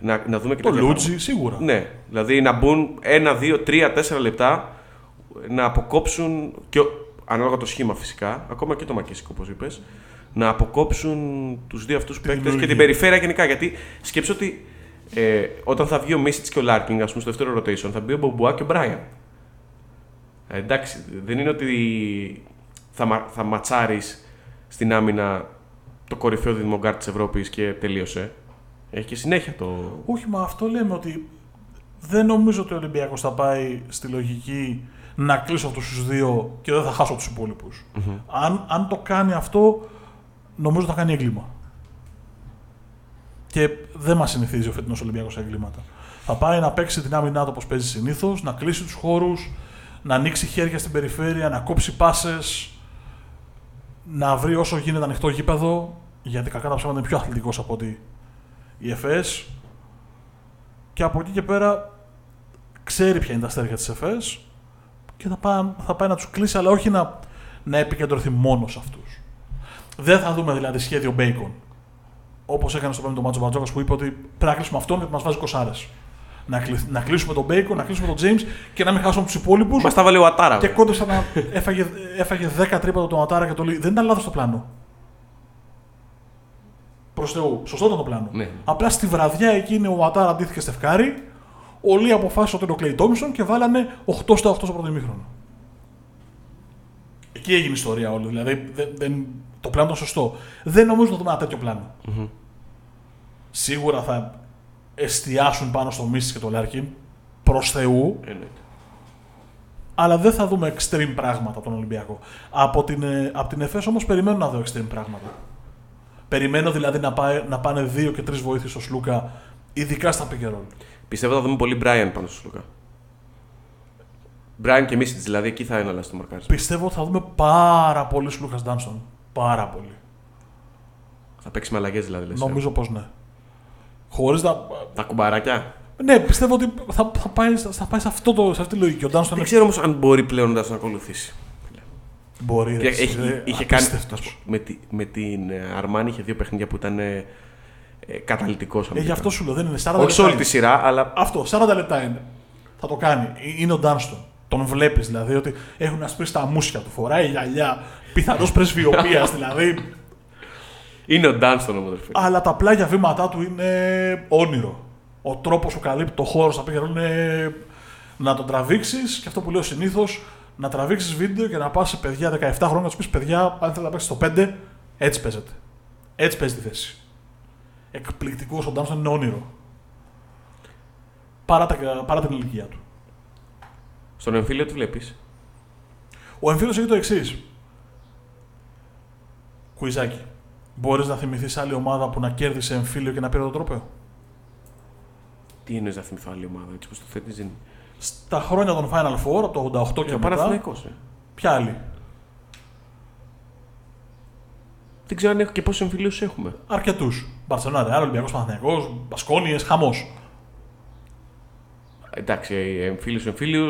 Να, να δούμε και Το τέτοια Λούντζη πράγματα. σίγουρα. Ναι, δηλαδή να μπουν 1, 2, 3, 4 λεπτά να αποκόψουν και ο- ανάλογα το σχήμα φυσικά, ακόμα και το Μακίσικ όπως είπες, να αποκόψουν τους δύο αυτούς παίκτες και δημιουργία. την περιφέρεια γενικά. Γιατί σκέψω ότι ε, όταν θα βγει ο Μίσιτς και ο Λάρκιν, ας πούμε, στο δεύτερο rotation, θα μπει ο Μπομπουά και ο Μπράιαντ. Ε, εντάξει, δεν είναι ότι θα, μα, θα ματσάρεις στην άμυνα το κορυφαίο δημογκάρ της Ευρώπης και τελείωσε. Έχει και συνέχεια το. Όχι, μα αυτό λέμε ότι δεν νομίζω ότι ο Ολυμπιακός θα πάει στη λογική να κλείσω αυτούς τους δύο και δεν θα χάσω τους υπολοιπου Αν, αν το κάνει αυτό, νομίζω θα κάνει έγκλημα. Και δεν μας συνηθίζει ο φετινός Ολυμπιακός σε εγκλήματα. Θα πάει να παίξει την άμυνά του όπως παίζει συνήθως, να κλείσει τους χώρους, να ανοίξει χέρια στην περιφέρεια, να κόψει πάσες, να βρει όσο γίνεται ανοιχτό γήπεδο. Γιατί κακά τα ψέματα είναι πιο αθλητικός από ότι η ΕΦΕΣ. Και από εκεί και πέρα ξέρει ποια είναι τα αστέρια της ΕΦΕΣ και θα πάει, θα πάει να τους κλείσει, αλλά όχι να, να επικεντρωθεί μόνος σε αυτούς. Δεν θα δούμε δηλαδή σχέδιο Bacon. Όπως έκανε στο πέμπτο μάτσο ο Μπατζόκας που είπε ότι πρέπει να κλείσουμε αυτόν γιατί μας βάζει κοσάρες. Να, κλει- να κλείσουμε τον Bacon, να κλείσουμε τον James και να μην χάσουμε τους υπόλοιπους. Μας τα βάλε ο Ατάρα. Και βέβαια. κόντεψα να έφαγε, έφαγε 10 τρύπα το Ματάρα και το λέει: Δεν ήταν λάθος το πλάνο. Προς Θεού. Σωστό ήταν το πλάνο. Ναι. Απλά στη βραδιά εκείνη ο Ουατάρα αντίθεκε Στεφ Κάρι. Ο Λί αποφάσισε ότι είναι ο Κλέι Τόμσον και βάλανε 8 στα 8 στο πρώτο ημίχρονο. Εκεί έγινε η ιστορία όλη. Δηλαδή δεν, δεν, το πλάνο ήταν σωστό. Δεν νομίζω να δούμε ένα τέτοιο πλάνο. Σίγουρα θα εστιάσουν πάνω στο Μίτσιτς και το Λάρκιν προς Θεού, Εννοείται. αλλά δεν θα δούμε extreme πράγματα από τον Ολυμπιακό. Από την, ε, από την ΕΦΕΣ όμως περιμένω να δω extreme πράγματα. Περιμένω δηλαδή να, πάει, να πάνε δύο και τρεις βοήθειες στο Σλούκα, ειδικά στα pick and roll. Πιστεύω θα δούμε πολύ Brian πάνω στο Λουκά. Brian και Μίσιτς, δηλαδή εκεί θα εναλλάσσει το μαρκάρισμα. Πιστεύω ότι θα δούμε πάρα πολύ Σλούκας Ντάνστον. Πάρα πολύ. Θα παίξει με αλλαγές δηλαδή. Λες, ε. Νομίζω πως ναι. Χωρίς να. Τα κουμπαράκια. Ναι, πιστεύω ότι θα, θα, πάει, θα πάει σε, αυτό το, σε αυτή τη λογική. Ο Ντάνστον Δεν ξέρω όμως αν μπορεί πλέον να τον ακολουθήσει. μπορεί. ρε, Έχει, εσύ, ρε, είχε κάνει. απίστευτος. ας πούμε, Με, τη, με την ε, Αρμάνη είχε δύο παιχνίδια που ήταν ε, ε, καταλητικός. Ε, γι' αυτό σου λέω, δεν είναι 40 Όχι σε όλη λεπτά τη είναι. σειρά, αλλά Αυτό, 40 λεπτά είναι. Θα το κάνει. Ε, Είναι ο Ντάνστον. Τον βλέπεις δηλαδή ότι έχουν ασπρίσει τα μουσια του, φοράει γυαλιά, πιθανώς πρεσβειοποία δηλαδή. είναι ο Ντάνστον όμω. αλλά τα πλάγια βήματά του είναι όνειρο. Ο τρόπος που καλύπτει το χώρο στα πήγαινε είναι να τον τραβήξεις και αυτό που λέω συνήθως, να τραβήξεις βίντεο και να πας σε παιδιά 17 χρόνια να τους πεις: Παιδιά, αν θέλετε να παίξετε στο 5, έτσι παίζετε. Έτσι παίζει τη θέση. Εκπληκτικός ο Ντάνστον είναι όνειρο. Παρά, τα, παρά την ηλικία του. Στον εμφύλιο τι βλέπεις; Ο εμφύλιος έχει το εξής. Κουιζάκι. Μπορείς να θυμηθείς άλλη ομάδα που να κέρδισε εμφύλιο και να πήρε το τρόπαιο; Τι εννοείς να θυμηθώ άλλη ομάδα, έτσι πώ το θέτεις. Δεν... Στα χρόνια των Final Four, από το 88 και Και ο μετά, Παναθηναϊκός, ε. ποια άλλη; Δεν ξέρω αν έχω και πόσους εμφυλίου έχουμε. Αρκετούς. Μπαρσελόνα, Ρεάλ, Ολυμπιακός Παναθηναϊκό, Μπασκόνια, χαμός. Εντάξει, εμφύλιου εμφύλιου.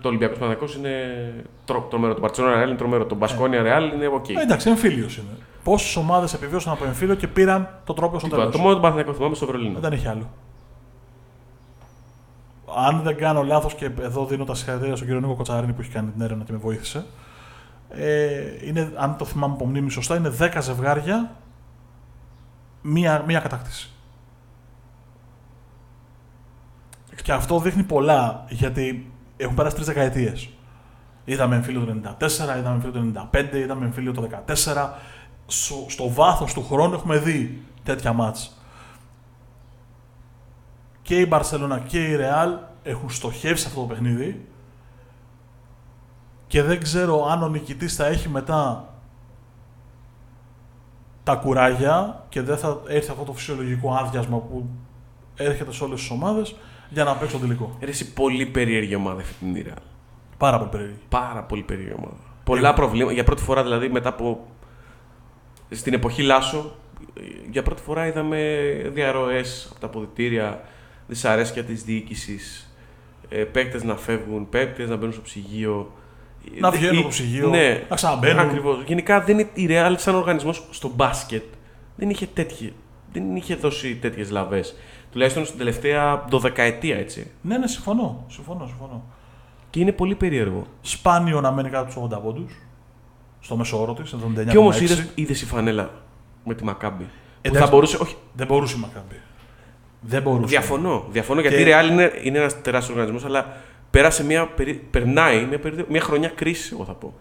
Το Ολυμπιακός Παναθηναϊκός είναι τρο, τρομερό. Το Barcelona Real είναι τρομερό. Το Μπασκόνια Real είναι οκ. Ε, εντάξει, εμφύλιος είναι. Πόσες ομάδες επιβίωσαν από εμφύλιο και πήραν το τρόπαιο στο Τίποτα. τέλος. Το μόνο του Παναθηναϊκό θυμάμαι στο Βερολίνο. Δεν έχει άλλο. Αν δεν κάνω λάθος και εδώ δίνω τα συγχαρητήρια στον κύριο Νίκο Κοτσαρίνη που έχει κάνει την έρευνα και με βοήθησε. Ε, είναι, αν το θυμάμαι από μνήμη σωστά, είναι 10 ζευγάρια μία, μία κατάκτηση. Και αυτό δείχνει πολλά γιατί έχουν περάσει τρεις δεκαετίες. Είδαμε εμφύλιο το 94, είδαμε εμφύλιο το 95, είδαμε εμφύλιο το 14. Στο, στο βάθος του χρόνου έχουμε δει τέτοια μάτς. Και η Μπαρσελόνα και η Ρεάλ έχουν στοχεύσει σε αυτό το παιχνίδι και δεν ξέρω αν ο νικητής θα έχει μετά τα κουράγια και δεν θα έρθει αυτό το φυσιολογικό άδειασμα που έρχεται σε όλες τις ομάδες για να παίξει το τελικό. Ρε, εσύ πολύ περίεργη ομάδα αυτή την Real. Πάρα πολύ περίεργη. Πάρα πολύ περίεργη ομάδα. Πολλά προβλήματα. Για πρώτη φορά δηλαδή μετά από. Στην εποχή Λάσο, για πρώτη φορά είδαμε διαρροές από τα αποδητήρια, δυσαρέσκεια της διοίκησης, ε, παίκτες να φεύγουν, παίκτες να μπαίνουν στο ψυγείο. Να Ε, βγαίνουν η- από το ψυγείο, ναι, να ξαναμπαίνουν. Ακριβώς. Γενικά δεν είναι, η Real σαν οργανισμός στο μπάσκετ δεν είχε, τέτοιε, δεν είχε δώσει τέτοιες λαβές. Τουλάχιστον στην τελευταία δωδεκαετία έτσι. Ναι, ναι, συμφωνώ. συμφωνώ, συμφωνώ. Και είναι πολύ περίεργο. Σπάνιο να μένει κάτω από του 80 πόντους. Στο μέσο όρο τη, 79,6. Και όμως είδες η φανέλα με τη Μακάμπη. που Εντάξει. θα μπορούσε. Όχι, Δεν μπορούσε η Μακάμπη. Δεν μπορούσε. διαφωνώ. Διαφωνώ γιατί Και- η Real είναι, είναι ένας τεράστιος οργανισμός, αλλά πέρασε μια, περι- περνάει μια, περι- μια χρονιά κρίση, εγώ θα πω.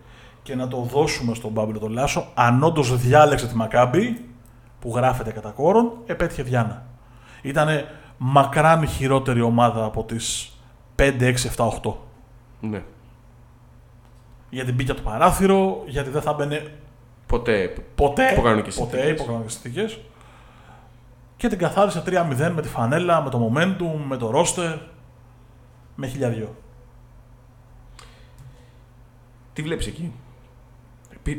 Και να το δώσουμε στον Παύλο τον Λάσο, αν όντως διάλεξε τη Μακάμπη, που γράφεται κατά κόρον, επέτυχε Διάνα. Ήταν μακράν η χειρότερη ομάδα από τις 5, 6, 7, 8. Ναι. Γιατί μπήκε από το παράθυρο, γιατί δεν θα μπαινε Ποτέ. ποτέ. Υπό κανονικές ποτέ συνθήκες. υπό κανονικές συνθήκες. Και την καθάρισε 3-0 με τη φανέλα, με το momentum, με το roster, με χιλιαδιό. Τι βλέπεις εκεί;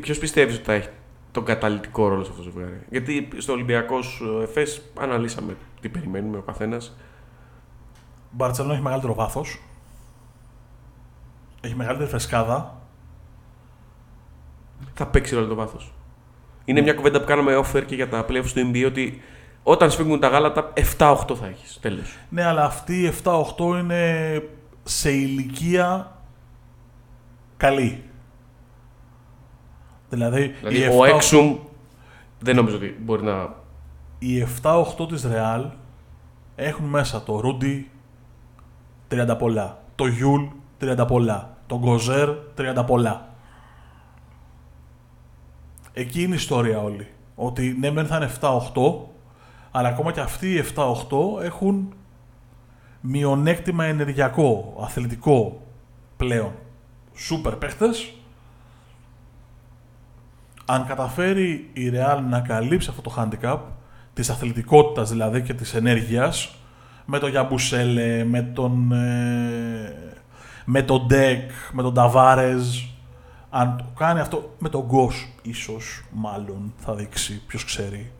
Ποιος πιστεύεις ότι θα έχει τον καταλητικό ρόλο σε αυτό το ζευγάρι; Γιατί στο Ολυμπιακός ΕΦΕ αναλύσαμε τι περιμένουμε ο καθένας. Μπαρτσελόνα έχει μεγαλύτερο βάθος. Έχει μεγαλύτερη φρεσκάδα. Θα παίξει ρόλο το βάθος. Είναι μια κουβέντα που κάναμε offer και για τα playoffs του NBA ότι όταν σφίγγουν τα γάλατα 7-8 θα έχεις. Τέλος. Ναι, αλλά αυτή η 7-8 είναι σε ηλικία καλή. Δηλαδή, Δηλαδή η ο 7-8 Έξουμ δεν νομίζω ότι μπορεί να οι 7-8 της Real έχουν μέσα το Ρούντι 30 πολλά, το Γιούλ 30 πολλά, το Γκοζέρ 30 πολλά. Εκεί είναι η ιστορία όλη. Ότι ναι, μεν θα είναι 7-8, αλλά ακόμα και αυτοί οι 7-8 έχουν μειονέκτημα ενεργειακό, αθλητικό πλέον. Σούπερ παίχτες. Αν καταφέρει η Real να καλύψει αυτό το handicap, της αθλητικότητας δηλαδή και της ενέργειας, με τον Γιαμπουσέλε, με τον, ε, με τον Ντεκ, με τον Ταβάρεζ, αν το κάνει αυτό με τον Γκος, ίσως, μάλλον, θα δείξει, ποιος ξέρει.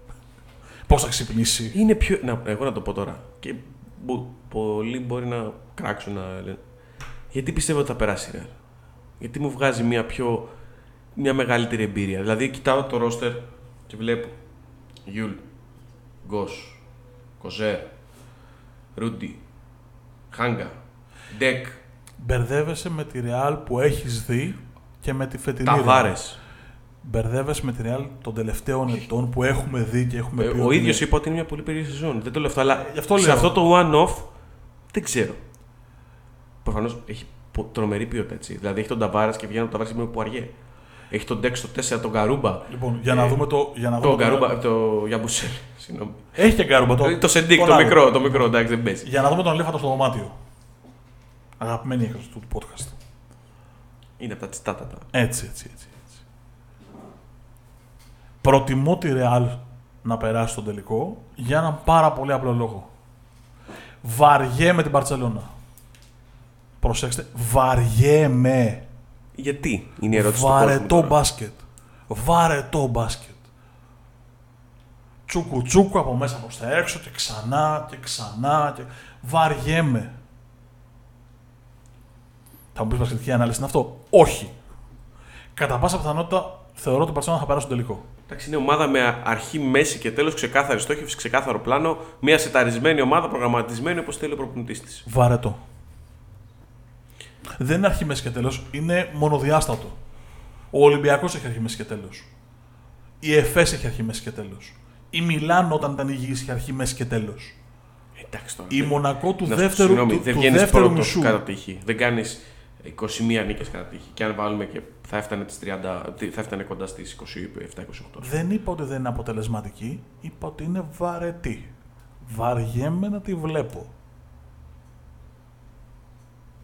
Πώς θα ξυπνήσει. Είναι πιο. Να, εγώ να το πω τώρα. Και μπο- πολλοί μπορεί να κράξουν να λένε. Γιατί πιστεύω ότι θα περάσει η Real. Γιατί μου βγάζει μια πιο. μια μεγαλύτερη εμπειρία. Δηλαδή, κοιτάω το ρόστερ και βλέπω. Γιούλ, Γκος, Κοζέρ, Ρούντι, Χάγκα, Ντεκ, Μπερδεύεσαι με τη Real που έχεις δει και με τη φετινή Real. Ταβάρες. Μπερδεύεσαι με τη Real των τελευταίων ετών που έχουμε δει και έχουμε πει Ε, Ο ότι ίδιος είναι- είπε ότι είναι μια πολύ περίεργη σεζόν. Δεν το λέω αυτό, αλλά γι' αυτό σε λέω. αυτό το one-off δεν ξέρω. Προφανώς έχει πο- τρομερή ποιότητα έτσι. Δηλαδή έχει τον Ταβάρα και βγαίνει από τον Ταβάρα με που αργέ. Έχει τον Ντέξ στο 4, τον Καρούμπα. Λοιπόν, για να Ε, δούμε το... Για να Τον δούμε Καρούμπα, το Γιαμπουσέλ. Συγγνώμη. Έχει και Γκαρούμπα. Το, Το, το Σεντίκ, τον το άλλο. μικρό, το μικρό, εντάξει δεν παίζει. Για να δούμε τον ελέφαντο στο δωμάτιο. Αγαπημένη έκδοση του podcast. Είναι από τα τσιτάτατα. Έτσι, έτσι, έτσι. έτσι. Προτιμώ τη Real να περάσει στον τελικό για έναν πάρα πολύ απλό λόγο. Βαριέμαι την Παρσελώνα. Προσέξτε, βαριέμαι. Γιατί είναι η ερώτηση του κόσμου. Βαρετό τώρα. μπάσκετ. Βαρετό μπάσκετ. Τσούκου τσούκου από μέσα προς τα έξω και ξανά και ξανά και... Βαριέμαι. Θα μου πεις μπασκετική ανάλυση είναι αυτό; Όχι. Κατά πάσα πιθανότητα θεωρώ ότι η Παρσελόνα θα περάσει στον τελικό. Εντάξει, είναι ομάδα με αρχή, μέση και τέλος, ξεκάθαρη στόχευση, ξεκάθαρο πλάνο. Μια σεταρισμένη ομάδα, προγραμματισμένη όπως θέλει ο προπονητής της. Βαρετό. Δεν είναι αρχή, μέση και τέλος, είναι μονοδιάστατο. Ο Ολυμπιακός έχει αρχή, μέση και τέλος. Η ΕΦΕΣ έχει αρχή, μέση και τέλος. Η Μιλάνο όταν ήταν υγιής είχε αρχή, μέση και τέλος. Εντάξει τώρα. Η Μονακό του Να- δεύτερου, συγγνώμη, του, δεν του βγαίνεις δεύτερου πρώτος μισού. κατά τύχη. Δεν κάνεις 21 νίκες κατά τύχη. Και αν βάλουμε και θα έφτανε, τις 30, τι- θα έφτανε κοντά στις 27-28. Δεν είπα ότι δεν είναι αποτελεσματική, είπα ότι είναι βαρετή. Βαριέμαι να τη βλέπω.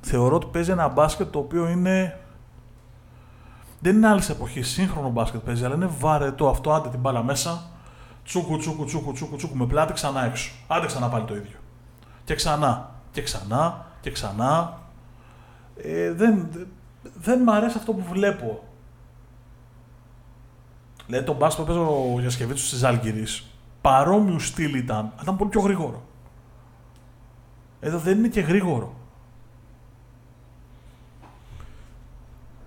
Θεωρώ ότι παίζει ένα μπάσκετ το οποίο είναι. Δεν είναι άλλης εποχής, σύγχρονο μπάσκετ παίζει, αλλά είναι βαρετό αυτό. Άντε την μπάλα μέσα, τσούκου, τσούκου, τσούκου, τσούκου, τσούκου με πλάτη ξανά έξω. Άντε ξανά πάλι το ίδιο. Και ξανά, και ξανά, και ξανά. Ε, δεν, δεν μ' αρέσει αυτό που βλέπω. Δηλαδή το μπάσκετ που παίζει ο Γιασικεβίτσιους της Ζάλγκηρη, παρόμοιου στυλ ήταν, αλλά ήταν πολύ πιο γρήγορο. Εδώ δεν είναι και γρήγορο.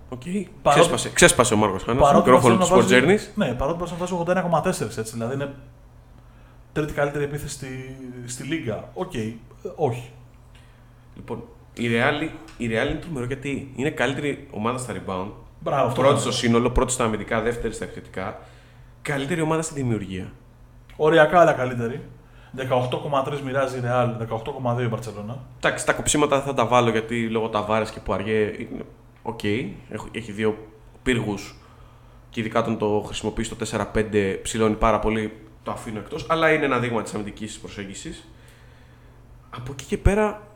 Οκ. Παρότι- Ξέσπασε, ξέσπασε ο Μάρκο Χάνας. Παρότι Μικρόφωνο του Barcelona Sport βάζει- Journeys. Ναι, παρότι μπορεί να φτάσει 81,4 έτσι. Δηλαδή είναι τρίτη καλύτερη επίθεση στη, στη Λίγκα. Οκ, ε, όχι. Λοιπόν, η Real, η Real είναι τρομερό γιατί είναι καλύτερη ομάδα στα rebound. Μπράβο, αυτό Πρώτη είναι. στο σύνολο, πρώτη στα αμυντικά, δεύτερη στα επιθετικά. Καλύτερη ομάδα στη δημιουργία. Οριακά αλλά καλύτερη. 18,3 μοιράζει η Real, 18,2 η Μπαρσελόνα. Εντάξει, τα κοψίματα δεν θα τα βάλω γιατί λόγω Ταβάρες και Πουαριέ είναι οκ. Έχω- Έχει δύο πύργους και ειδικά όταν το χρησιμοποιείς στο 4-5 ψηλώνει πάρα πολύ, το αφήνω εκτός. Αλλά είναι ένα δείγμα της αμυντικής προσέγγισης. Από εκεί και πέρα,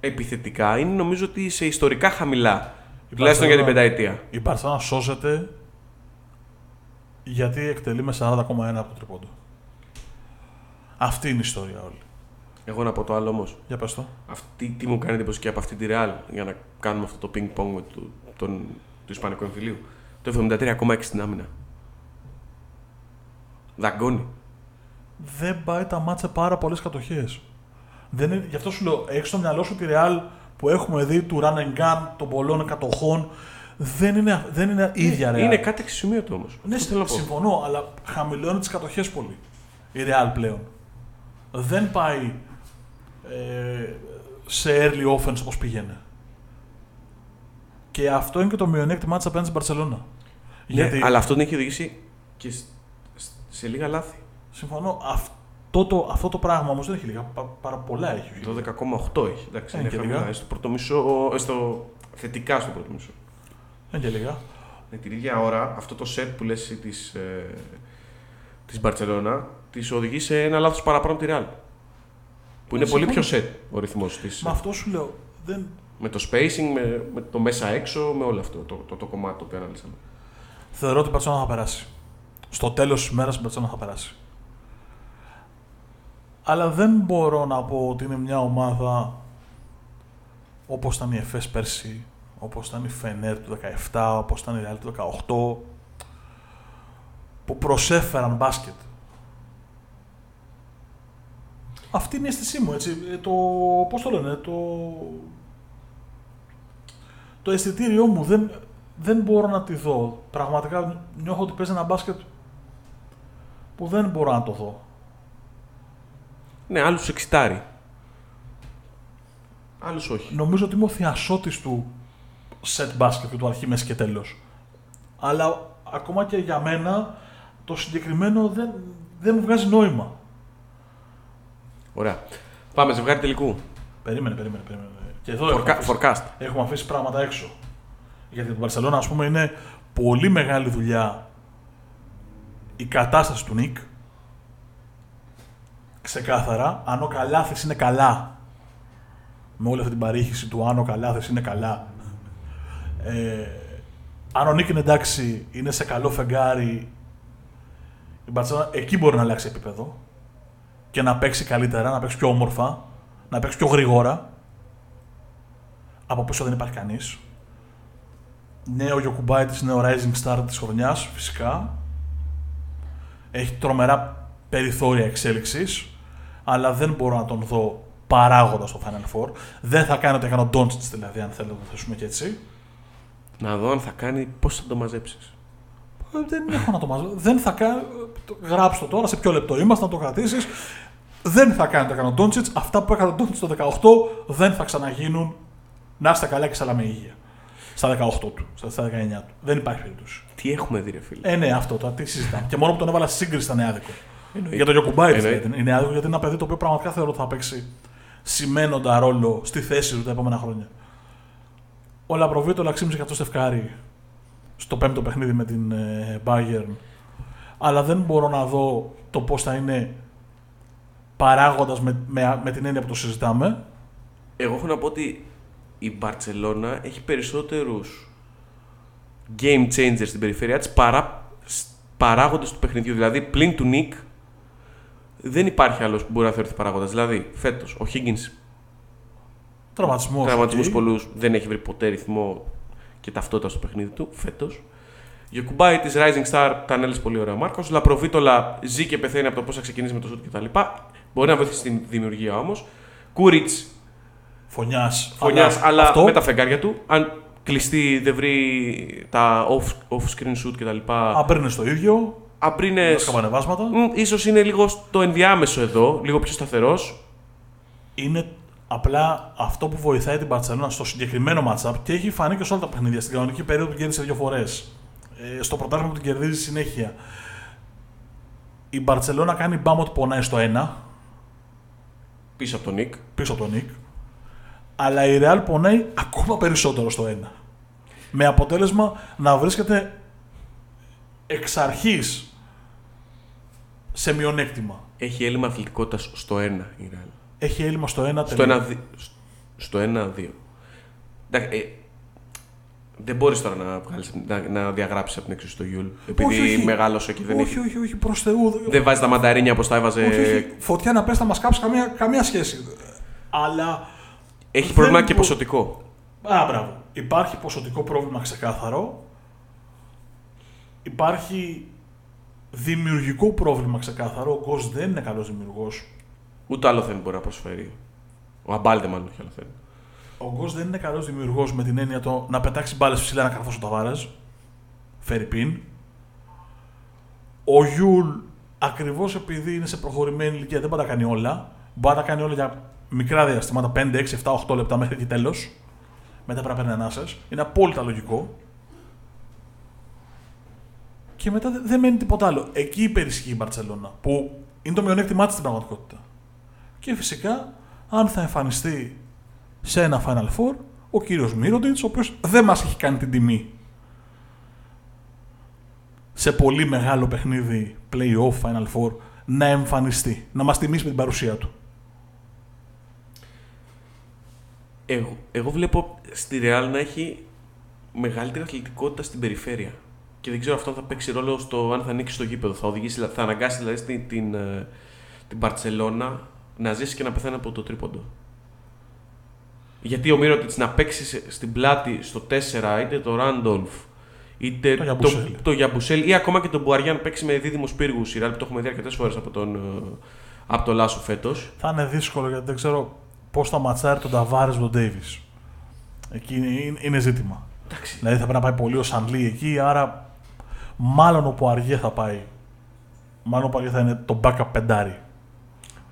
επιθετικά είναι νομίζω ότι σε ιστορικά χαμηλά. Η Τουλάχιστον για την Barcelona- πενταετία. Η Μπαρσελόνα σώζεται γιατί εκτελεί με 40,1 από το τριπόντο. Αυτή είναι η ιστορία όλη. Εγώ να πω το άλλο όμως. Για πες το. Αυτή τι μου κάνει εντύπωση και από αυτή τη Real για να κάνουμε αυτό το ping-pong του, τον, του Ισπανικού εμφυλίου. Το 73,6 στην άμυνα. Δαγκώνει. δεν πάει τα μάτσα πάρα πολλές κατοχές. Γι' αυτό σου λέω, έχεις στο μυαλό σου τη Real που έχουμε δει του run and gun των πολλών κατοχών. Δεν είναι, δεν είναι ίδια Real. Είναι κάτι εξισημείωτο όμως. Ναι, συμφωνώ, αλλά χαμηλώνει τις κατοχές πολύ. Η Real πλέον. Δεν πάει ε, σε early offense όπω πήγαινε. Και αυτό είναι και το μειονέκτημά της απέναντι στην Barcelona. Ναι, αλλά αυτό την έχει οδηγήσει και σ- σ- σε λίγα λάθη. Συμφωνώ. Αυτό το, αυτό το πράγμα όμως δεν έχει λίγα. Πα- Πάρα πολλά έχει. ο Hughes. 12,8 έχει. Εντάξει, Ε, είναι και χαμηλά. λίγα. Στο πρώτο μισό, ε, στο, θετικά στο πρώτο μισό. Δεν και λίγα. Με την ίδια ώρα, αυτό το set που λες εσύ της, ε, της Μπαρτσελώνα, της οδηγεί σε ένα λάθος παραπάνω από τη Real. Που είναι Ε, πολύ πιο συμφωνώ. set ο ρυθμός της. Μα αυτό σου λέω. Δεν... Με το spacing, με, με το μέσα έξω, με όλο αυτό το, το, το, κομμάτι το οποίο αναλύσαμε. Θεωρώ ότι η Μπαρσελόνα θα περάσει. Στο τέλος της ημέρα η Μπαρσελόνα θα περάσει. Αλλά δεν μπορώ να πω ότι είναι μια ομάδα όπως ήταν η ΕΦΕΣ πέρσι, όπως ήταν η Φενέρ του 17, όπως ήταν η Real του 18, που προσέφεραν μπάσκετ. Αυτή είναι η αίσθησή μου, έτσι. Ε, Το, πώς το λένε, το, το αισθητήριό μου δεν, δεν μπορώ να τη δω. Πραγματικά νιώθω ότι παίζει ένα μπάσκετ που δεν μπορώ να το δω. Ναι, άλλους εξητάρει. Άλλους όχι. Νομίζω ότι είμαι ο θειασότης του set μπάσκετ και του αρχή, μέση και τέλος. Αλλά ακόμα και για μένα το συγκεκριμένο δεν, δεν μου βγάζει νόημα. Ωραία. Πάμε, ζευγάρι τελικού. Περίμενε, περίμενε, περίμενε. Και εδώ έχουμε Φορκα- αφήσει, Forecast. έχουμε αφήσει πράγματα έξω. Γιατί την Barcelona, ας πούμε, είναι πολύ μεγάλη δουλειά η κατάσταση του Νικ. Ξεκάθαρα, αν ο Καλάθης είναι καλά, με όλη αυτή την παρήχηση του αν ο Καλάθης είναι καλά, ε, αν ο Νικ είναι εντάξει, είναι σε καλό φεγγάρι, η Barcelona εκεί μπορεί να αλλάξει επίπεδο και να παίξει καλύτερα, να παίξει πιο όμορφα, να παίξει πιο γρήγορα. Από πίσω δεν υπάρχει κανείς. Νέο Γιοκουμπάιτη, νέο Rising Star της χρονιάς, φυσικά. Έχει τρομερά περιθώρια εξέλιξης, αλλά δεν μπορώ να τον δω παράγοντας στο Final Four. Δεν θα κάνει ό,τι έκανε ο Ντόντσιτ, δηλαδή, αν θέλετε να το θέσουμε και έτσι. Να δω αν θα κάνει, πώς θα το μαζέψεις. Ε, Δεν έχω να το μαζεύω. Δεν θα κάνει. το- Γράψτε το τώρα σε ποιο λεπτό είμαστε, να το κρατήσεις. Δεν θα κάνει το έκανε ο Ντόντσιτ. Αυτά που έκανε ο Ντόντσιτ το 18 δεν θα ξαναγίνουν. Να είστε καλά και καλά με υγεία. Στα 18 του, στα- στα 19 του. Δεν υπάρχει περίπτωση. Τι έχουμε δει, ρε φίλε; Ε, ναι, αυτό τώρα τι συζητάμε. και μόνο που τον έβαλα στη σύγκριση ήταν άδικο. Εννοείται. Για τον Γιωκουμπάιτ Εννοείται. είναι άδικο γιατί είναι ένα παιδί το οποίο πραγματικά θεωρώ ότι θα παίξει σημαίνοντα ρόλο στη θέση του τα επόμενα χρόνια. Ο Λαπροβίτο ξύμισε και αυτός στεφκάρι στο πέμπτο παιχνίδι με την ε, Bayern. Αλλά δεν μπορώ να δω το πώς θα είναι παράγοντας με, με, με την έννοια που το συζητάμε. Εγώ έχω να πω ότι η Μπαρτσελώνα έχει περισσότερους game changers στην περιφέρειά της παρά σ- παράγοντες του παιχνιδιού. Δηλαδή, πλην του Νικ, δεν υπάρχει άλλος που μπορεί να θεωρηθεί παράγοντας. Δηλαδή, φέτος, ο Higgins, Τραυματισμός. τραυματισμούς πολλούς, δεν έχει βρει ποτέ ρυθμό και ταυτότητας στο παιχνίδι του, φέτος. Γεκουμπάη της Rising Star, τα ανέλησε πολύ ωραία ο Μάρκος. Λαπροβίτολα ζει και πεθαίνει από το πώς θα ξεκινήσει με το σουτ κτλ. Μπορεί να βοηθήσει στην δημιουργία όμως. Κούριτς Φωνιάς. Φωνιάς, αλλά αυτό, με τα φεγγάρια του. Αν κλειστεί, δεν βρει τα off, off-screen shoot κτλ. αν παίρνει το ίδιο. Απρίνε. τα σκαμπανεβάσματα. ίσως είναι λίγο στο ενδιάμεσο εδώ, λίγο πιο σταθερός. είναι απλά αυτό που βοηθάει την Barcelona στο συγκεκριμένο matchup και έχει φανεί και σε όλα τα παιχνίδια. Στην κανονική περίοδο την κέρδισε δύο φορές. Ε, στο πρωτάθλημα που την κερδίζει συνέχεια. Η Barcelona κάνει μπάμ ότι πονάει στο 1 Πίσω από τον Νικ. πίσω από τον Νικ. Αλλά η Real πονάει ακόμα περισσότερο στο 1. Με αποτέλεσμα να βρίσκεται εξ αρχής σε μειονέκτημα. Έχει έλλειμμα αθλητικότητας στο 1 η Real. Έχει έλλειμμα στο 1 Στο 1-2. Στο 1-2. Εντάξει, ε, δεν μπορείς τώρα να, βγάλεις, να, να διαγράψεις από την εξίσωση το Γιούλ. Επειδή Όχι, όχι. μεγάλωσε και δεν, όχι, έχει, όχι, όχι, προς Θεού. δεν βάζει τα μανταρίνια όπως τα έβαζε. Όχι, όχι. Φωτιά να πέσει θα μας κάψεις καμία, καμία σχέση. Αλλά. Έχει δεν πρόβλημα και μπο- ποσοτικό. Α, μπράβο. Υπάρχει ποσοτικό πρόβλημα ξεκάθαρο. Υπάρχει δημιουργικό πρόβλημα ξεκάθαρο. Ο Γκος δεν είναι καλός δημιουργός. Ούτε άλλο δεν μπορεί να προσφέρει. Ο Αμπάλτε, μάλλον, όχι άλλο θέλει. Ο Γκος δεν είναι καλός δημιουργός με την έννοια το να πετάξει μπάλες ψηλά να καρφώσει ο Ταβάρε. Φέρει πίν. Ο Γιούλ, ακριβώς επειδή είναι σε προχωρημένη ηλικία, δεν μπορεί να τα κάνει όλα. Μπορεί να τα κάνει όλα για μικρά διαστήματα, 5, 6, 7, 8 λεπτά μέχρι και τέλος. Μετά πρέπει να παίρνει ανάσες. Είναι απόλυτα λογικό. Και μετά δε- δεν μένει τίποτα άλλο. Εκεί υπερισχύει η Μπαρσελόνα. Που Είναι το μειονέκτημά της στην πραγματικότητα. Και φυσικά, αν θα εμφανιστεί σε ένα Final Four, ο κύριος Μύρωτιτς, ο οποίος δεν μας έχει κάνει την τιμή σε πολύ μεγάλο παιχνίδι play-off Final Four να εμφανιστεί, να μας τιμήσει με την παρουσία του. Εγώ, εγώ βλέπω στη Real να έχει μεγαλύτερη αθλητικότητα στην περιφέρεια. Και δεν ξέρω αυτό θα παίξει ρόλο στο αν θα ανοίξει το γήπεδο. Θα, οδηγήσει, θα αναγκάσει δηλαδή την, την, ε, την Barcelona να ζήσει και να πεθάνει από το τρίποντο. Γιατί ο Μύρωτιτς να παίξει στην πλάτη στο 4 είτε το Ράντολφ είτε Το το, Γιαμπουσέλ. το, Γιαμπουσέλ ή ακόμα και τον Μπουαριάν παίξει με δίδυμου πύργου η Real που το έχουμε δει αρκετές φορές από τον, ε, από το Λάσο φέτος. Θα είναι δύσκολο γιατί δεν ξέρω πώς θα ματσάρει τον Ταβάρες με τον Ντέιβις. Εκεί είναι, είναι- είναι ζήτημα. Εντάξει. Δηλαδή θα πρέπει να πάει πολύ ο Σανλή εκεί, άρα μάλλον ο Πουαριέ θα πάει. Μάλλον ο Πουαριέ θα είναι το backup πεντάρι.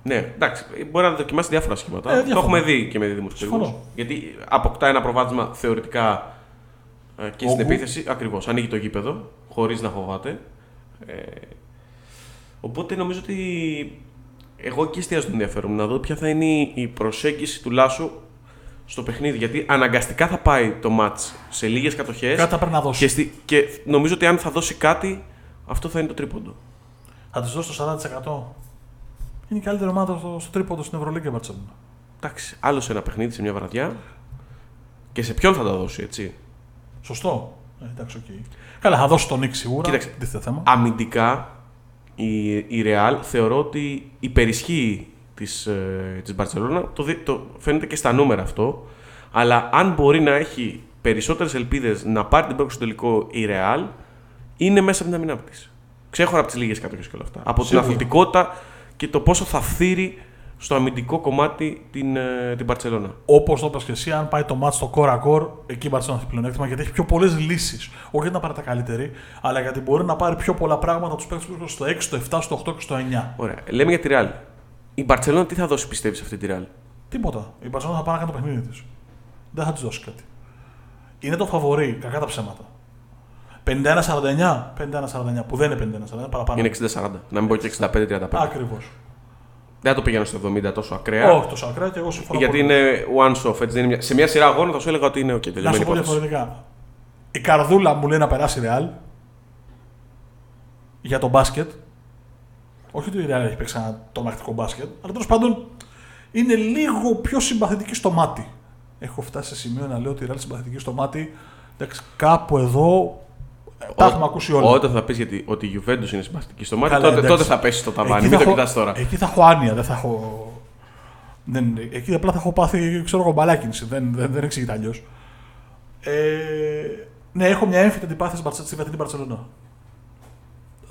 Ναι, εντάξει, μπορεί να δοκιμάσει διάφορα σχήματα. Ε, το διαφωνώ. έχουμε δει και με δίδυμους Συμφωνώ. πύργου. Γιατί αποκτά ένα προβάδισμα θεωρητικά ε, και στην Όγκου. επίθεση. Ακριβώς. Ανοίγει το γήπεδο χωρίς να φοβάται. Ε, οπότε νομίζω ότι εγώ εκεί εστιάζω τον ενδιαφέρον μου να δω ποια θα είναι η- η προσέγγιση του Λάσου στο παιχνίδι. Γιατί αναγκαστικά θα πάει το match σε λίγες κατοχές. Κάτι θα πρέπει να δώσει. Και, στη- και νομίζω ότι αν θα δώσει κάτι, αυτό θα είναι το τρίποντο. Θα τη δώσει το 40%. Είναι η καλύτερη ομάδα στο, στο τρίποντο στην Ευρωλίγκα η Μπαρτσελόνα. Εντάξει, άλλος σε ένα παιχνίδι σε μια βραδιά. Και σε ποιον θα τα δώσει, έτσι; Σωστό. Ε, εντάξει, οκ. Καλά, θα δώσει τον Νικ σίγουρα. Κοίταξε. Τίθεται θέμα. Αμυντικά η, η Real θεωρώ ότι υπερισχύει της, ε, της Barcelona. Το, δι- το φαίνεται και στα νούμερα αυτό. Αλλά αν μπορεί να έχει περισσότερες ελπίδες να πάρει την πρόκριση στο τελικό η Real, είναι μέσα από την αμυνά της. Ξέχωρα από τις λίγες κατοχέ και όλα αυτά. Από Σίγουρα. την αθλητικότητα και το πόσο θα φθείρει στο αμυντικό κομμάτι την, ε, την Barcelona. Όπως το είπες και εσύ, αν πάει το μάτι στο core core, εκεί η Μπαρτσελόνα έχει πλεονέκτημα γιατί έχει πιο πολλές λύσεις. Όχι γιατί να πάρει τα καλύτερη, αλλά γιατί μπορεί να πάρει πιο πολλά πράγματα τους παίκτες που στο 6, στο 7, στο 8 και στο 9. Ωραία. Λέμε για τη Real. Η Barcelona τι θα δώσει, πιστεύεις, σε αυτή τη Real. Τίποτα. Η Μπαρτσελόνα θα πάει να κάνει το παιχνίδι της. Δεν θα της δώσει κάτι. Είναι το φαβορή, κακά τα ψέματα. 51-49, 51-49, που δεν είναι 51-49, παραπάνω. Είναι 60-40. Να μην πω και 65-35. Ακριβώς. Δεν θα το πήγαινα στο 70 τόσο ακραία. Όχι τόσο ακραία και εγώ συμφωνώ. γιατί πολύ. είναι one off. Έτσι, δεν είναι μια... Σε μια σειρά αγώνων θα σου έλεγα ότι είναι OK. Να τελειωμένη σου πω υπόθεση. διαφορετικά. Η καρδούλα μου λέει να περάσει ρεάλ για το μπάσκετ. Όχι ότι η ρεάλ έχει παίξει ένα τρομακτικό μπάσκετ, αλλά τέλος πάντων είναι λίγο πιο συμπαθητική στο μάτι. Έχω φτάσει σε σημείο να λέω ότι η ρεάλ συμπαθητική στο μάτι. Εντάξει, κάπου εδώ ε, τα Ό- έχουμε ακούσει όλα. Όταν θα πεις γιατί ότι η Juventus είναι συμπαστική στο μάτι, Καλά, τότε, εντάξει. τότε θα πέσεις στο ταβάνι. Εκεί Μην θα το έχω- κοιτάς τώρα. Εκεί θα έχω άνοια, δεν θα έχω. Δεν, εκεί απλά θα έχω πάθει, ξέρω εγώ, μπαλάκινηση. Δεν, δεν, δεν εξηγείται αλλιώς. Ε, ναι, έχω μια έμφυτη αντιπάθεια στην Μπαρτσε- στη φετινή Μπαρσελόνα.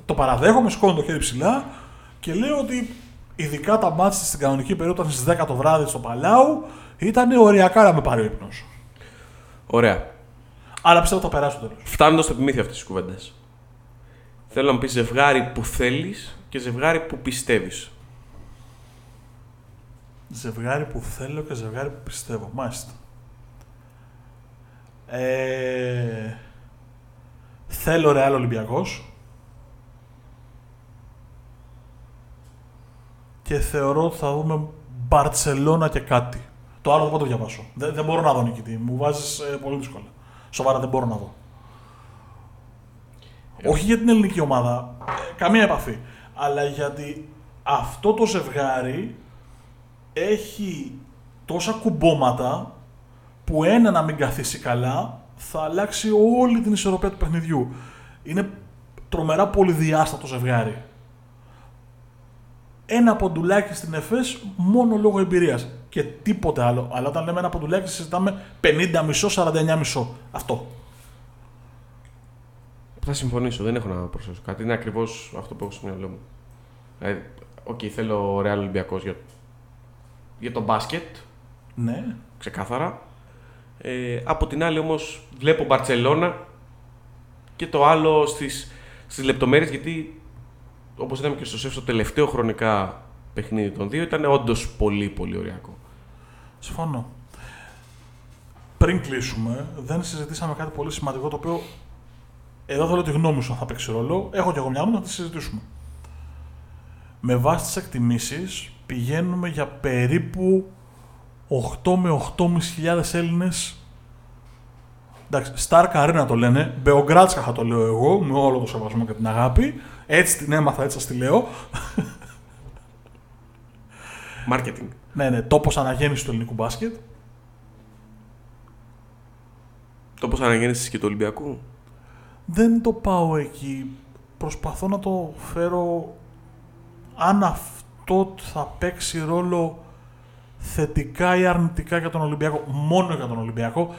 Το παραδέχομαι, σηκώνω το χέρι ψηλά και λέω ότι ειδικά τα μάτια στην κανονική περίοδο ήταν στις 10 το βράδυ στο Παλάου ήταν οριακά να με πάρει ο ύπνος. Ωραία. Αλλά πιστεύω ότι θα περάσει το τέλος. Φτάνοντας στο επιμήθειο αυτής της κουβέντας. Θέλω να μου πεις ζευγάρι που θέλεις και ζευγάρι που πιστεύεις. Ζευγάρι που θέλω και ζευγάρι που πιστεύω. Μάλιστα. Ε, θέλω Ρεάλ Ολυμπιακός. Και θεωρώ ότι θα δούμε Μπαρτσελώνα και κάτι. Το άλλο δεν μπορώ να το διαβάσω. Δεν, δεν μπορώ να δω νικητή. Μου βάζεις ε, πολύ δύσκολα. Σοβαρά δεν μπορώ να δω. Όχι για την ελληνική ομάδα. ε, καμία επαφή. Αλλά γιατί αυτό το ζευγάρι έχει τόσα κουμπώματα που ένα να μην καθίσει καλά θα αλλάξει όλη την ισορροπία του παιχνιδιού. Είναι τρομερά πολυδιάστατο ζευγάρι. Ένα ποντουλάκι στην ΕΦΕΣ μόνο λόγω εμπειρίας. Και τίποτε άλλο. Αλλά όταν λέμε ένα ποντουλάκι συζητάμε 50 μισό, 49 μισό. Αυτό. Θα συμφωνήσω, δεν έχω να προσθέσω κάτι. Είναι ακριβώς αυτό που έχω στο μυαλό μου. Δηλαδή, οκ, θέλω Real Ολυμπιακός για, για το μπάσκετ, Ναι. ξεκάθαρα. Ε, από την άλλη όμως βλέπω Μπαρτσελώνα και το άλλο στις, στις λεπτομέρειες γιατί όπως είδαμε και στο ΣΕΦ το τελευταίο χρονικά παιχνίδι των δύο ήταν όντως πολύ πολύ ωριακό. Συμφωνώ. Πριν κλείσουμε, δεν συζητήσαμε κάτι πολύ σημαντικό το οποίο εδώ θέλω τη γνώμη σου αν θα παίξει ρόλο. Έχω και εγώ μια γνώμη, θα τη συζητήσουμε. Με βάση τις εκτιμήσεις πηγαίνουμε για περίπου 8 με 8.500 Έλληνες Εντάξει, Stark Arena το λένε, Μπεογκράτσκα θα το λέω εγώ, με όλο το σεβασμό και την αγάπη. Έτσι την έμαθα, έτσι σας τη λέω. Marketing. ναι, ναι, τόπος αναγέννησης του ελληνικού μπάσκετ. Τόπος αναγέννησης και του Ολυμπιακού. Δεν το πάω εκεί. Προσπαθώ να το φέρω αν αυτό θα παίξει ρόλο θετικά ή αρνητικά για τον Ολυμπιακό. Μόνο για τον Ολυμπιακό.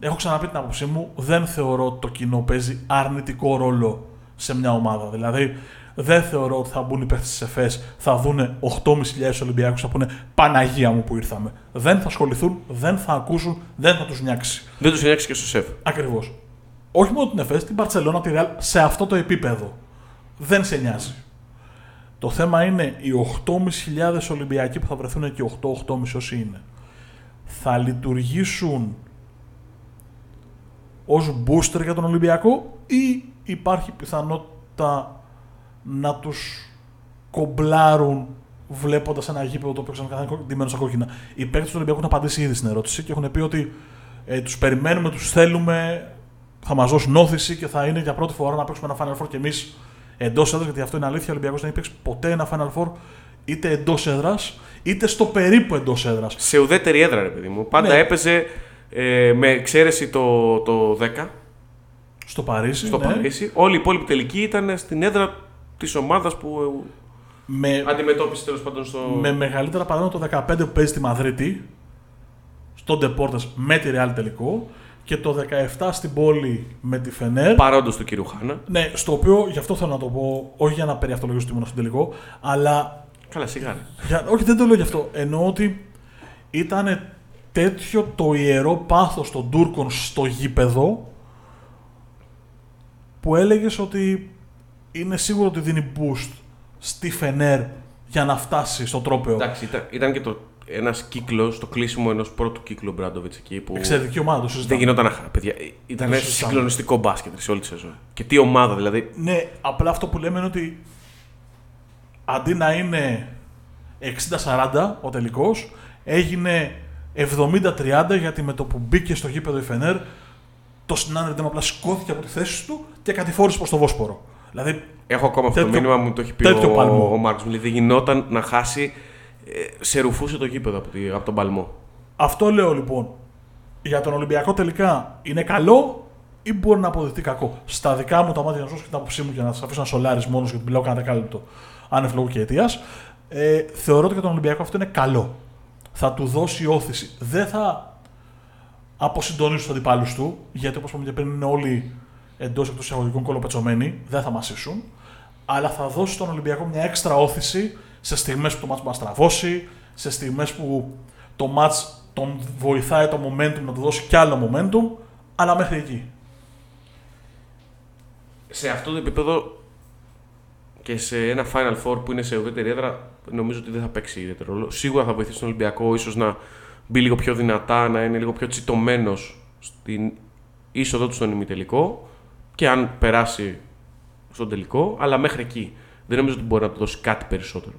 Έχω ξαναπεί την άποψή μου, δεν θεωρώ ότι το κοινό παίζει αρνητικό ρόλο σε μια ομάδα. Δηλαδή, δεν θεωρώ ότι θα μπουν οι παίχτες τη ΕΦΕΣ, θα δούνε 8.500 Ολυμπιακούς, θα πούνε Παναγία μου που ήρθαμε. Δεν θα ασχοληθούν, δεν θα ακούσουν, δεν θα τους νιάξεις. Δεν τους νιάξεις και στο σεφ. Ακριβώς. Όχι μόνο την ΕΦΕΣ, την Παρσελόνα, τη Ρεάλ, σε αυτό το επίπεδο. Δεν σε νοιάζει. Το θέμα είναι οι 8.500 Ολυμπιακοί που θα βρεθούν εκεί, 8-8,5 όσοι είναι, θα λειτουργήσουν ως booster για τον Ολυμπιακό ή υπάρχει πιθανότητα να τους κομπλάρουν βλέποντας ένα γήπεδο το οποίο ξανακαθάνε ντυμένο στα κόκκινα. Οι παίκτες του Ολυμπιακού έχουν απαντήσει ήδη στην ερώτηση και έχουν πει ότι ε, τους περιμένουμε, τους θέλουμε, θα μας δώσουν όθηση και θα είναι για πρώτη φορά να παίξουμε ένα Final Four και εμείς εντός έδρας. Γιατί αυτό είναι αλήθεια. Ο Ολυμπιακός δεν έχει παίξει ποτέ ένα Final Four είτε εντός έδρας είτε στο περίπου εντός έδρας. Σε ουδέτερη έδρα, ρε παιδί μου. Πάντα ναι. έπαιζε ε, με εξαίρεση το, το 10. Στο Παρίσι. Στο ναι. Παρίσι. Όλη η υπόλοιπη τελική ήταν στην έδρα της ομάδας που με, αντιμετώπισε τέλος πάντων στο. Με μεγαλύτερα παράδειγμα το 15 που παίζει στη Μαδρίτη, στον Ντεπόρτε με τη Ρεάλ τελικό και το 17 στην πόλη με τη Φενέρ. Παρόντος του κύριου Χάνα. Ναι, στο οποίο γι' αυτό θέλω να το πω, όχι για να περιαυτολογήσω ότι ήμουν στον τελικό, αλλά. Καλά, σιγά. Για, όχι, δεν το λέω γι' αυτό. Εννοώ ότι ήταν τέτοιο το ιερό πάθος των Τούρκων στο γήπεδο που έλεγες ότι είναι σίγουρο ότι δίνει boost στη Φενέρ για να φτάσει στο τρόπεο. Εντάξει, ήταν, ήταν και το ένας κύκλος, το κλείσιμο ενός πρώτου κύκλου Μπράντοβιτς εκεί. Που Εξαιρετική ομάδα, το συζητάμε. Δεν γινόταν αχά, παιδιά. Ήταν συγκλονιστικό μπάσκετ σε όλης τη σεζόν. Και τι ομάδα δηλαδή. Ναι, απλά αυτό που λέμε είναι ότι αντί να είναι 60-40 ο τελικός, έγινε 70-30 γιατί με το που μπήκε στο γήπεδο η Φενέρ, το συνάνερντεμ απλά σκόθηκε από τη θέση του και κατηφόρησε προς το Βόσπορο. Δηλαδή, Έχω ακόμα αυτό το μήνυμα μου το έχει πει ο, ο, ο Μάρκος. Δηλαδή δεν γινόταν να χάσει. Ε, σε ρουφούσε το γήπεδο από, τη, από τον παλμό. Αυτό λέω λοιπόν. Για τον Ολυμπιακό τελικά είναι καλό ή μπορεί να αποδειχτεί κακό; Στα δικά μου τα μάτια να σου και την άποψή μου για να σα αφήσω να σολάρεις μόνος γιατί μιλάω κανένα δεκάλεπτο άνευ λόγου και αιτίας. Ε, θεωρώ ότι για τον Ολυμπιακό αυτό είναι καλό θα του δώσει όθηση. Δεν θα αποσυντονίσει τους αντιπάλους του, γιατί όπως είπαμε και πριν είναι όλοι εντός εκτός εισαγωγικών κολοπετσωμένοι, δεν θα μασίσουν. Αλλά θα δώσει στον Ολυμπιακό μια έξτρα όθηση σε στιγμές που το μάτς μπορεί να στραβώσει, σε στιγμές που το μάτς τον βοηθάει το momentum να του δώσει κι άλλο momentum, αλλά μέχρι εκεί. Σε αυτό το επίπεδο και σε ένα Final Four που είναι σε ουδέτερη έδρα, νομίζω ότι δεν θα παίξει ιδιαίτερο ρόλο. Σίγουρα θα βοηθήσει τον Ολυμπιακό ίσως να μπει λίγο πιο δυνατά, να είναι λίγο πιο τσιτωμένος στην είσοδο του στον ημιτελικό και αν περάσει στον τελικό, αλλά μέχρι εκεί. Δεν νομίζω ότι μπορεί να του δώσει κάτι περισσότερο.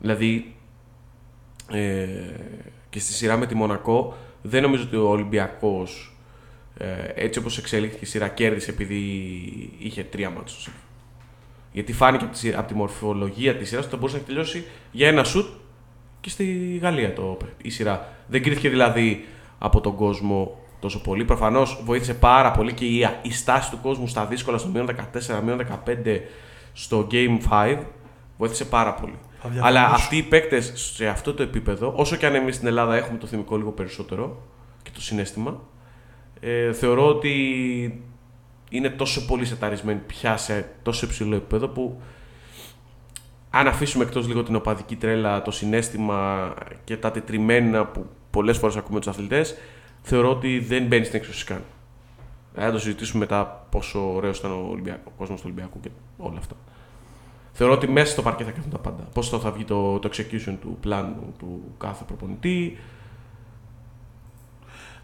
Δηλαδή, ε, και στη σειρά με τη Μονακό, δεν νομίζω ότι ο Ολυμπιακός ε, έτσι όπως εξελίχθηκε η σειρά κέρδισε επειδή είχε τρία μάτσο. Γιατί φάνηκε από τη, από τη μορφολογία της σειράς ότι θα μπορούσε να τελειώσει για ένα σουτ και στη Γαλλία το, η σειρά. Δεν κρίθηκε δηλαδή από τον κόσμο τόσο πολύ. Προφανώς βοήθησε πάρα πολύ και η, η στάση του κόσμου στα δύσκολα στο μείον 14, μείον 15 στο Game 5 βοήθησε πάρα πολύ. Αλλά αυτοί οι παίκτες σε αυτό το επίπεδο, όσο και αν εμείς στην Ελλάδα έχουμε το θυμικό λίγο περισσότερο και το συνέστημα, ε, θεωρώ ότι είναι τόσο πολύ σεταρισμένοι πια σε τόσο υψηλό επίπεδο που αν αφήσουμε εκτός λίγο την οπαδική τρέλα, το συνέστημα και τα τετριμένα που πολλές φορές ακούμε τους αθλητές, θεωρώ ότι δεν μπαίνει στην έξωση καν. Θα το συζητήσουμε μετά πόσο ωραίος ήταν ο, Ολυμπιακό, ο κόσμος του Ολυμπιακού και όλα αυτά. Θεωρώ ότι μέσα στο παρκέ θα κάνουν τα πάντα. Πώς θα βγει το, το execution του πλάνου του κάθε προπονητή,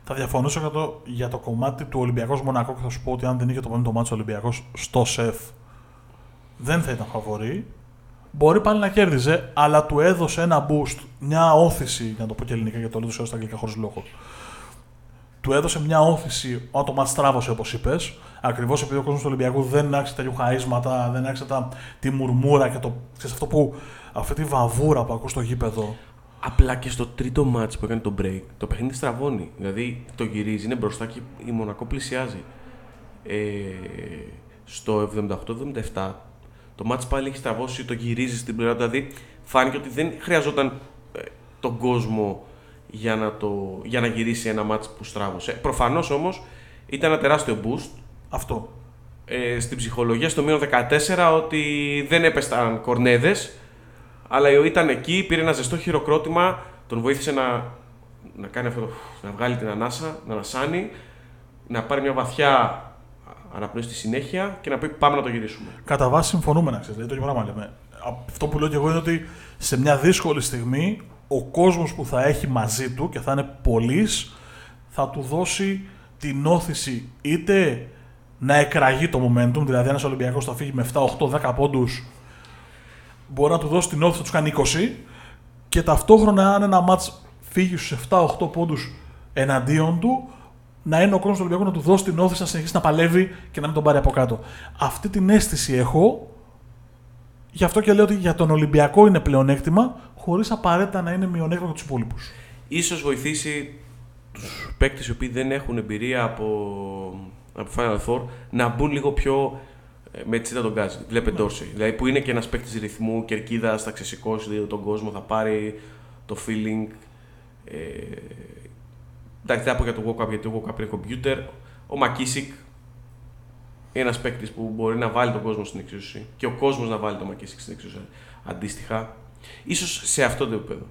θα διαφωνήσω για το, για το κομμάτι του Ολυμπιακός Μονακό και θα σου πω ότι αν δεν είχε το πέμπτο μάτσο Ολυμπιακός στο σεφ, δεν θα ήταν φαβορή. Μπορεί πάλι να κέρδιζε, αλλά του έδωσε ένα boost, μια όθηση, για να το πω και ελληνικά γιατί το λέω στα αγγλικά χωρίς λόγο. Του έδωσε μια όθηση όταν το μάτς τράβωσε, όπως είπες. Ακριβώς επειδή ο κόσμος του Ολυμπιακού δεν άξιζε τα χαίσματα, δεν άξιζε τα, τη μουρμούρα και το, ξέρεις, αυτό που, αυτή τη βαβούρα που ακούς στο γήπεδο. Απλά και στο τρίτο μάτς που έκανε το break, το παιχνίδι στραβώνει. Δηλαδή το γυρίζει, είναι μπροστά και η Μονακό πλησιάζει. Ε, στο 78-77 το μάτς πάλι έχει στραβώσει, το γυρίζεις στην πλευρά. Δηλαδή φάνηκε ότι δεν χρειαζόταν ε, τον κόσμο για να, το, για να γυρίσει ένα μάτς που στράβωσε. Προφανώς όμως ήταν ένα τεράστιο boost. Αυτό. Ε, στην ψυχολογία στο μείον 14 ότι δεν έπεσταν κορνέδες αλλά ήταν εκεί, πήρε ένα ζεστό χειροκρότημα, τον βοήθησε να, να κάνει αυτό, να βγάλει την ανάσα, να ανασάνει, να πάρει μια βαθιά αναπνοή στη συνέχεια και να πει πάμε να το γυρίσουμε. Κατά βάση συμφωνούμε να ξέρεις. Δηλαδή το πράγμα λέμε. Αυτό που λέω και εγώ είναι ότι σε μια δύσκολη στιγμή ο κόσμος που θα έχει μαζί του και θα είναι πολλής θα του δώσει την όθηση είτε να εκραγεί το momentum, δηλαδή ένας Ολυμπιακός θα φύγει με 7, 8, 10 πόντους, μπορεί να του δώσει την όθηση να τους κάνει 20 και ταυτόχρονα αν ένα μάτς φύγει στους 7-8 πόντους εναντίον του, να είναι ο κόσμος του Ολυμπιακού να του δώσει την όθηση να συνεχίσει να παλεύει και να μην τον πάρει από κάτω. Αυτή την αίσθηση έχω. Γι' αυτό και λέω ότι για τον Ολυμπιακό είναι πλεονέκτημα, χωρίς απαραίτητα να είναι μειονέκτημα για τους υπόλοιπους. σω βοηθήσει τους παίκτες οι οποίοι δεν έχουν εμπειρία από, από Final Four να μπουν λίγο πιο ε, με τσίτα τον Γκάζι. Βλέπε Ντόρσεϊ. Δηλαδή που είναι και ένας παίκτης ρυθμού, κερκίδας, θα ξεσηκώσει τον κόσμο, θα πάρει το feeling. Ε, Εντάξει, δεν θα πω για το walk-up γιατί το walk-up είναι computer. Ο Μακίσικ είναι ένας παίκτης που μπορεί να βάλει τον κόσμο στην εξίσωση και ο κόσμος να βάλει τον Μακίσικ στην εξίσωση αντίστοιχα. σω σε αυτό το επίπεδο.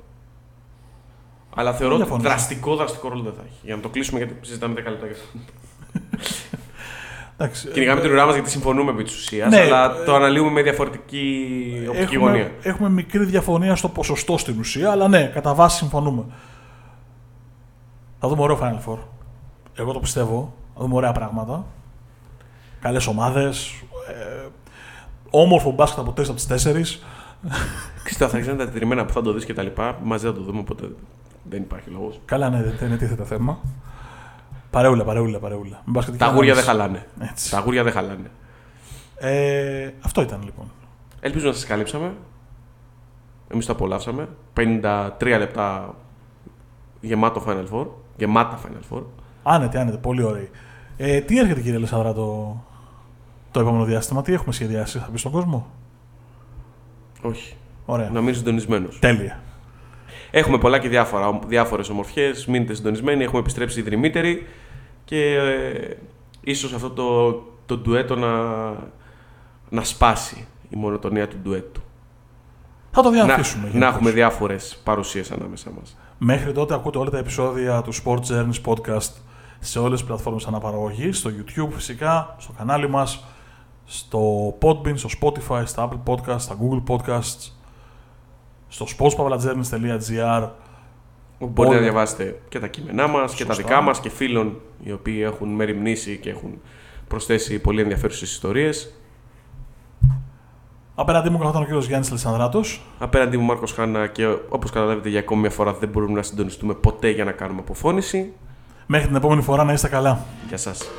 Αλλά θεωρώ ότι δραστικό, δραστικό ρόλο δεν θα έχει. Για να το κλείσουμε, γιατί συζητάμε 10 λεπτά για αυτό. Κυνηγάμε την ουρά μας γιατί συμφωνούμε επί της ουσίας, ναι, αλλά το αναλύουμε με διαφορετική οπτική έχουμε, γωνία. Έχουμε μικρή διαφωνία στο ποσοστό στην ουσία, αλλά ναι, κατά βάση συμφωνούμε. Θα δούμε ωραίο Final Four. Εγώ το πιστεύω. Θα δούμε ωραία πράγματα. Καλές ομάδες. Ε, όμορφο μπάσκετ από 3 από τις 4. Ξέρετε, θα είναι τα τετριμένα που θα το δεις και τα λοιπά. Μαζί θα το δούμε, οπότε δεν υπάρχει λόγος. Καλά, ναι, δεν είναι τίθεται θέμα. Παρεούλα, παρεούλα, παρεούλα. Τα αγούρια δεν χαλάνε. Έτσι. Τα αγούρια δεν χαλάνε. Ε, αυτό ήταν λοιπόν. Ελπίζω να σας καλύψαμε. Εμείς το απολαύσαμε. 53 λεπτά γεμάτο Final Four. Γεμάτα Final Four. Άνετε, άνετε, πολύ ωραία. Ε, τι έρχεται κύριε Λεσσαδρά το, το επόμενο διάστημα, τι έχουμε σχεδιάσει, θα πει στον κόσμο; Όχι. Ωραία. Να μείνει συντονισμένος. Τέλεια. Έχουμε πολλά και διάφορα, διάφορες ομορφιές, μείνετε συντονισμένοι, έχουμε επιστρέψει δρυμύτεροι και ε, ίσως αυτό το, το ντουέτο να, να σπάσει η μονοτονία του ντουέτου. Θα το διαθέσουμε. Να, να έχουμε διάφορες παρουσίες ανάμεσα μας. Μέχρι τότε ακούτε όλα τα επεισόδια του Sport Journeys Podcast σε όλες τις πλατφόρμες αναπαραγωγής, στο YouTube φυσικά, στο κανάλι μας, στο Podbean, στο Spotify, στα Apple Podcasts, στα Google Podcasts, στο sportspavlajourneys.gr Μπορείτε να διαβάσετε και τα κείμενά μας και τα δικά μας και φίλων οι οποίοι έχουν μεριμνήσει και έχουν προσθέσει πολύ ενδιαφέρουσες ιστορίες. Απέναντί μου καθόταν ο κύριος Γιάννης Λεσανδράτο. Απέναντί μου Μάρκος Χάνα και όπως καταλάβετε για ακόμη μια φορά δεν μπορούμε να συντονιστούμε ποτέ για να κάνουμε αποφώνηση. Μέχρι την επόμενη φορά να είστε καλά. Γεια σας.